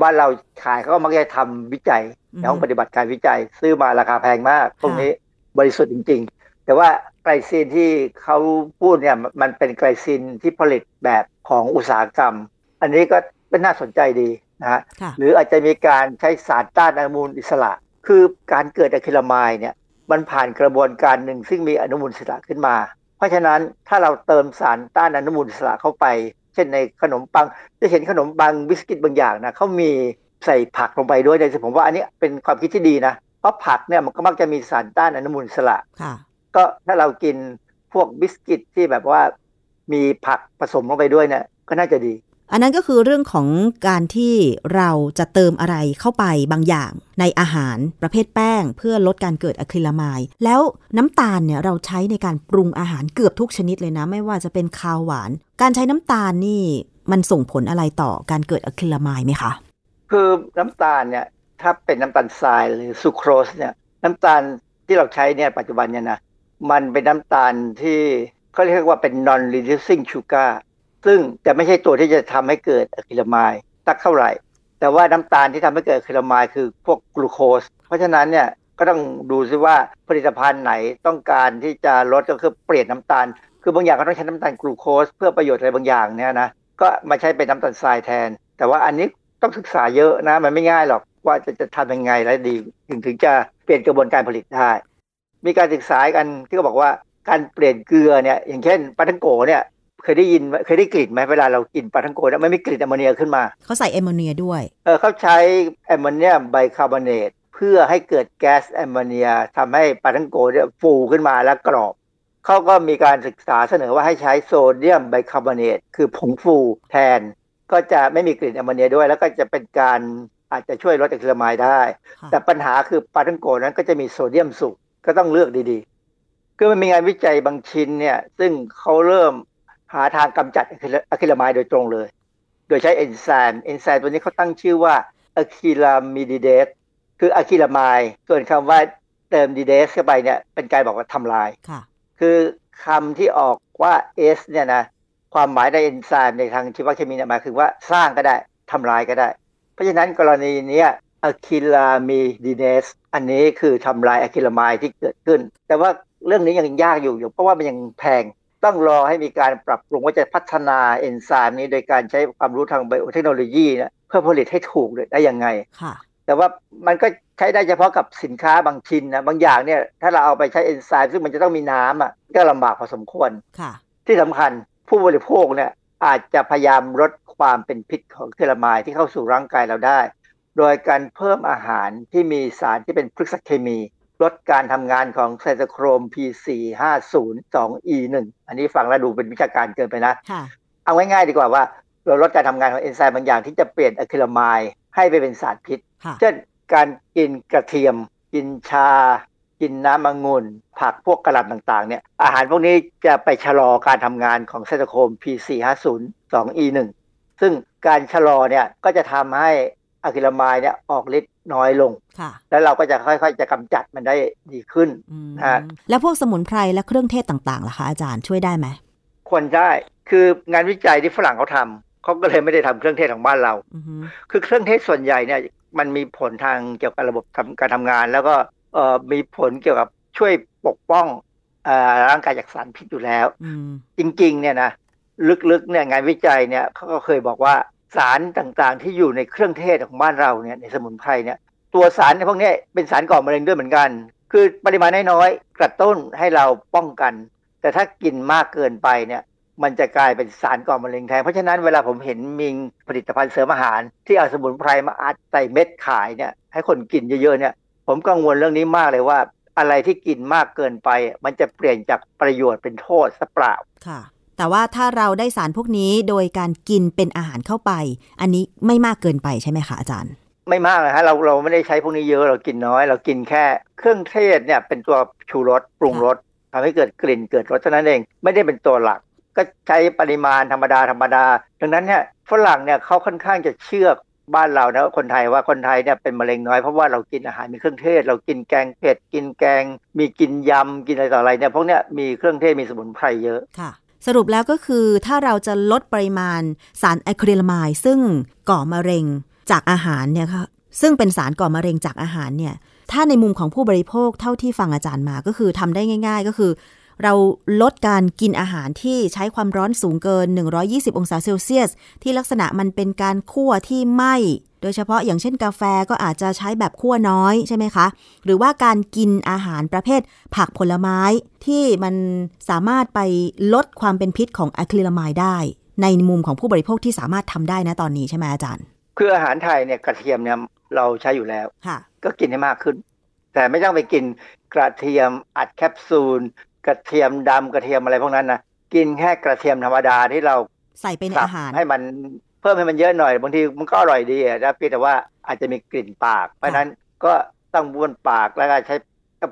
บ้านเราขายเขาก็มักจะทำวิจัย ในห้องปฏิบัติการวิจัย ซื้อมาราคาแพงมากพวกนี้บริสุทธิ์จริง ๆ แต่ว่าไกลซีนที่เขาพูดเนี่ยมันเป็นไกลซีนที่ผลิตแบบของอุตสาหกรรม อันนี้ก็เป็นน่าสนใจดีนะฮะค่ะหรืออาจจะมีการใช้สารต้านอนุมูลอิสระ คือการเกิดอะคริลาไมด์เนี่ยมันผ่านกระบวนการหนึ่งซึ่งมีอนุมูลอิสระขึ้นมา เพราะฉะนั้นถ้าเราเติมสารต้านอนุมูลอิสระเข้าไป เช่นในขนมปังจะเห็นขนมปังบิสกิตบางอย่างนะเขามี ใส่ผักลงไปด้วยในผมว่าอันนี้เป็นความคิดที่ดีนะ เพราะผักเนี่ยมันก็มักจะมีสารต้านอนุมูลอิสระค่ะก็ถ้าเรากินพวกบิสกิตที่แบบว่ามีผักผสมลงไปด้วยเนี่ยก็น่าจะดี อันนั้นก็คือเรื่องของการที่เราจะเติมอะไรเข้าไปบางอย่าง ในอาหารประเภทแป้ง เพื่อลดการเกิดอะคริลามาย แล้วน้ำตาลเนี่ยเราใช้ในการปรุงอาหารเกือบทุกชนิดเลยนะ ไม่ว่าจะเป็นคาวหวาน การใช้น้ำตาลนี่มันส่งผลอะไรต่อการเกิดอะคริลามายไหมคะ คือน้ำตาลเนี่ยถ้าเป็นน้ำตาลทรายหรือซูโครสเนี่ยน้ำตาลที่เราใช้เนี่ยปัจจุบันเนี่ยนะมันเป็นน้ำตาลที่เขาเรียกว่าเป็น non reducing sugar ซึ่งจะไม่ใช่ตัวที่จะทำให้เกิดอะคริลามายสักเท่าไหร่ แต่ว่าน้ำตาลที่ทำให้เกิดอะคริลามายคือพวกกลูโคส เพราะฉะนั้นเนี่ยก็ต้องดูซิว่าผลิตภัณฑ์ไหนต้องการที่จะลดก็คือเปลี่ยนน้ำตาล คือบางอย่างก็ต้องใช้น้ำตาลกลูโคส เพื่อประโยชน์อะไรบางอย่างเนี่ยนะก็มาใช้เป็นน้ำตาลทรายแทน แต่ว่าอันนี้ ต้องศึกษาเยอะนะ มันไม่ง่ายหรอกว่าจะจะทำยังไงแล้วดีถึงถึงจะเปลี่ยนกระบวนการผลิตได้ มีการศึกษากันที่เขาบอกว่าการเปลี่ยนเกลือเนี่ย อย่างเช่นปาท่องโก๋เนี่ยเคยได้ยินไหมเคยได้กลิ่นไหมเวลาเรากินปาท่องโก๋เนี่ยมันไม่มีกลิ่นแอมโมเนียขึ้นมาเขาใส่แอมโมเนียด้วยเออเขาใช้แอมโมเนียมไบคาร์บอเนตเพื่อให้เกิดแก๊สแอมโมเนียทำให้ปาท่องโก๋เนี่ยฟูขึ้นมาและกรอบเขาก็มีการศึกษาเสนอว่าให้ใช้โซเดียมไบคาร์บอเนตคือผงฟูแทน ก็จะไม่มีกลิ่นแอมโมเนียด้วย แล้วก็จะเป็นการอาจจะช่วยลดอะคริลาไมด์ได้ค่ะแต่ปัญหาคือปาท่องโก๋นั้นก็จะมีโซเดียมสูงก็ต้องเลือกดีๆ คือมันมีงานวิจัยบางชิ้นเนี่ย ซึ่งเขาเริ่มหาทางกำจัดอะคริลามายโดยตรงเลย โดยใช้เอนไซม์เอนไซม์ตัวนี้เขาตั้งชื่อว่าอะคริลามิดีเดสคืออะคริลามายส่วนคำว่าเติมดีเดสเข้าไปเนี่ยเป็นการบอกว่าทำลายค่ะคือคำที่ออกว่า S เนี่ยนะ ความหมายในเอนไซม์ในทางชีวเคมีเนี่ยหมายคือว่าสร้างก็ได้ทำลายก็ได้ เพราะฉะนั้นกรณีเนี้อะคริลามีดีเนสอันนี้คือทำลายอะคริลามายที่เกิดขึ้น แต่ว่าเรื่องนี้ยังยากอยู่อยู่ เพราะว่ามันยังแพงต้องรอให้มีการปรับปรุงว่าจะพัฒนาเอนไซม์นี้โดยการใช้ความรู้ทางไบโอเทคโนโลยีเนี่ยเพื่อผลิตให้ถูกได้ยังไงค่ะแต่ว่ามันก็ใช้ได้เฉพาะกับสินค้าบางชิ้นนะบางอย่างเนี่ยถ้าเราเอาไปใช้เอนไซม์ซึ่งมันจะต้องมีน้ำอะก็ลำบากพอสมควรค่ะที่สำคัญ ผู้บริโภคเนี่ยอาจจะพยายามลดความเป็นพิษของเทลามายที่เข้าสู่ร่างกายเราได้ โดยการเพิ่มอาหารที่มีสารที่เป็นพฤกษเคมี ลดการทำงานของไซโตโครม P450-2E1 อันนี้ฟังแล้วดูเป็นวิชาการเกินไปนะค่ะเอาง่ายๆดีกว่าว่า เราลดการทำงานของเอนไซม์บางอย่างที่จะเปลี่ยนอะคริลามายให้ไปเป็นสารพิษค่ะเช่นการกินกระเทียม กินชา กินน้ำองุ่นผักพวกกระหล่ำต่างๆเนี่ยอาหารพวกนี้จะไปชะลอการทำงานของไซโตโครม P450-2E1 ซึ่งการชะลอเนี่ยก็จะทำให้อะคริลามายเนี่ยออกฤทธิ์น้อยลงค่ะแล้วเราก็จะค่อยๆ จะกำจัดมันได้ดีขึ้นอืมฮะแล้วพวกสมุนไพรและเครื่องเทศต่างๆล่ะคะอาจารย์ช่วยได้ไหมควรได้คืองานวิจัยที่ฝรั่งเขาทำเขาก็เลยไม่ได้ทำเครื่องเทศของบ้านเราอือฮึคือเครื่องเทศส่วนใหญ่เนี่ยมันมีผลทางเกี่ยวกับระบบทำการทำงาน แล้วก็เอ่อ มีผลเกี่ยวกับช่วยปกป้องเอ่อร่างกายจากสารพิษอยู่แล้วอืมจริงๆ เนี่ยนะลึกๆเนี่ยงานวิจัยเนี่ยเขาก็เคยบอกว่าสารต่างๆ ที่อยู่ในเครื่องเทศของบ้านเราเนี่ยในสมุนไพรเนี่ยตัวสารในพวกเนี้ยเป็นสารก่อมะเร็งด้วยเหมือนกัน คือปริมาณน้อยๆกระตุ้นให้เราป้องกัน แต่ถ้ากินมากเกินไปเนี่ยมันจะกลายเป็นสารก่อมะเร็งแทนเพราะฉะนั้นเวลาผมเห็นมีผลิตภัณฑ์เสริมอาหาร ที่เอาสมุนไพรมาอัดใส่เม็ดขายเนี่ยให้คนกินเยอะๆเนี่ย ผมกังวลเรื่องนี้มากเลยว่า อะไรที่กินมากเกินไป มันจะเปลี่ยนจากประโยชน์เป็นโทษซะเปล่าค่ะ แต่ว่าถ้าเราได้สารพวกนี้โดยการกินเป็นอาหารเข้าไป อันนี้ไม่มากเกินไปใช่ไหมคะอาจารย์ ไม่มากนะฮะเราเราไม่ได้ใช้พวกนี้เยอะเรากินน้อย เรากินแค่เครื่องเทศเนี่ยเป็นตัวชูรสปรุงรสทำให้เกิดกลิ่นเกิดรสเท่านั้นเองไม่ได้เป็นตัวหลัก ก็ใช้ปริมาณธรรมดาธรรมดา ดังนั้นเนี่ยฝรั่งเนี่ยเขาค่อนข้างจะเชื่อ บ้านเรานะคนไทยว่าคนไทยเนี่ยเป็นมะเร็งน้อยเพราะว่าเรากินอาหารมีเครื่องเทศ เรากินแกงเผ็ดกินแกง มีกินยำกินอะไรต่ออะไรเนี่ยพวกเนี้ยมีเครื่องเทศมีสมุนไพรเยอะค่ะ สรุปแล้วก็คือถ้าเราจะลดปริมาณสารอะคริลามายซึ่งก่อมะเร็งจากอาหารเนี่ยค่ะซึ่งเป็นสารก่อมะเร็งจากอาหารเนี่ยถ้าในมุมของผู้บริโภคเท่าที่ฟังอาจารย์มาก็คือทำได้ง่าย ๆ ก็คือ เราลดการกินอาหารที่ใช้ความร้อนสูงเกิน 120 องศาเซลเซียส ที่ลักษณะมันเป็นการคั่วที่ไหม้โดยเฉพาะอย่างเช่นกาแฟก็อาจจะใช้แบบคั่วน้อยใช่ไหมคะ หรือว่าการกินอาหารประเภทผักผลไม้ที่มันสามารถไปลดความเป็นพิษของอะคริลามายได้ ในมุมของผู้บริโภคที่สามารถทำได้นะตอนนี้ใช่ไหมอาจารย์ คืออาหารไทยเนี่ยกระเทียมเนี่ยเราใช้อยู่แล้วค่ะก็กินให้มากขึ้น แต่ไม่ต้องไปกินกระเทียมอัดแคปซูล กระเทียมดำกระเทียมอะไรพวกนั้นนะกินแค่กระเทียมธรรมดาที่เราใส่ไปในสับอาหารให้มันเพิ่มให้มันเยอะหน่อยบางทีมันก็อร่อยดีอะนะเพียงแต่ว่าอาจจะมีกลิ่นปาก เพราะฉะนั้นก็ต้องบ้วนปากแล้วก็ใช้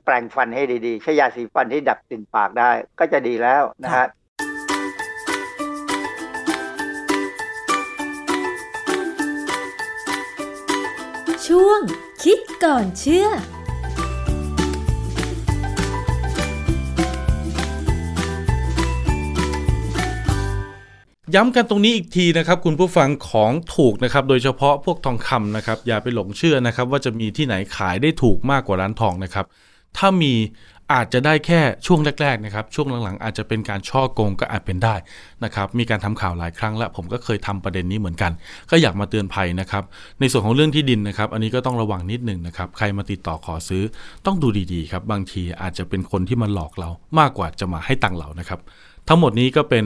แปรงฟันให้ดีๆ ใช้ยาสีฟันที่ดับกลิ่นปากได้ก็จะดีแล้วนะฮะช่วงคิดก่อนเชื่อ ย้ำกันตรงนี้อีกทีนะครับคุณผู้ฟังของถูกนะครับโดยเฉพาะพวกทองคำนะครับอย่าไปหลงเชื่อนะครับว่าจะมีที่ไหนขายได้ถูกมากกว่าร้านทองนะครับถ้ามีอาจจะได้แค่ช่วงแรกๆนะครับช่วงหลังๆ อาจจะเป็นการช่อโกงก็อาจเป็นได้นะครับมีการทำข่าวหลายครั้งและผมก็เคยทำประเด็นนี้เหมือนกัน ก็อยากมาเตือนภัยนะครับในส่วนของเรื่องที่ดินนะครับอันนี้ก็ต้องระวังนิดหนึ่งนะครับใครมาติดต่อขอซื้อต้องดูดีๆครับบางทีอาจจะเป็นคนที่มาหลอกเรามากกว่าจะมาให้ตังเรานะครับทั้งหมดนี้ก็เป็น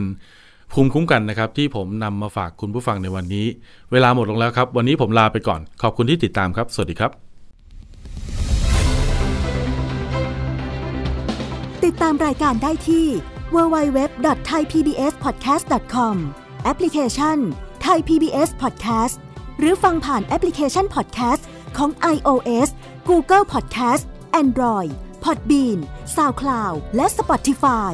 ภูมิคุ้มกันนะครับที่ผมนำมาฝากคุณผู้ฟังในวันนี้ เวลาหมดลงแล้วครับ วันนี้ผมลาไปก่อน ขอบคุณที่ติดตามครับ สวัสดีครับ ติดตามรายการได้ที่ www.thaipbspodcast.com แอปพลิเคชัน Thai PBS Podcast หรือฟังผ่านแอปพลิเคชัน Podcast ของ iOS Google Podcast Android Podbean SoundCloud และ Spotify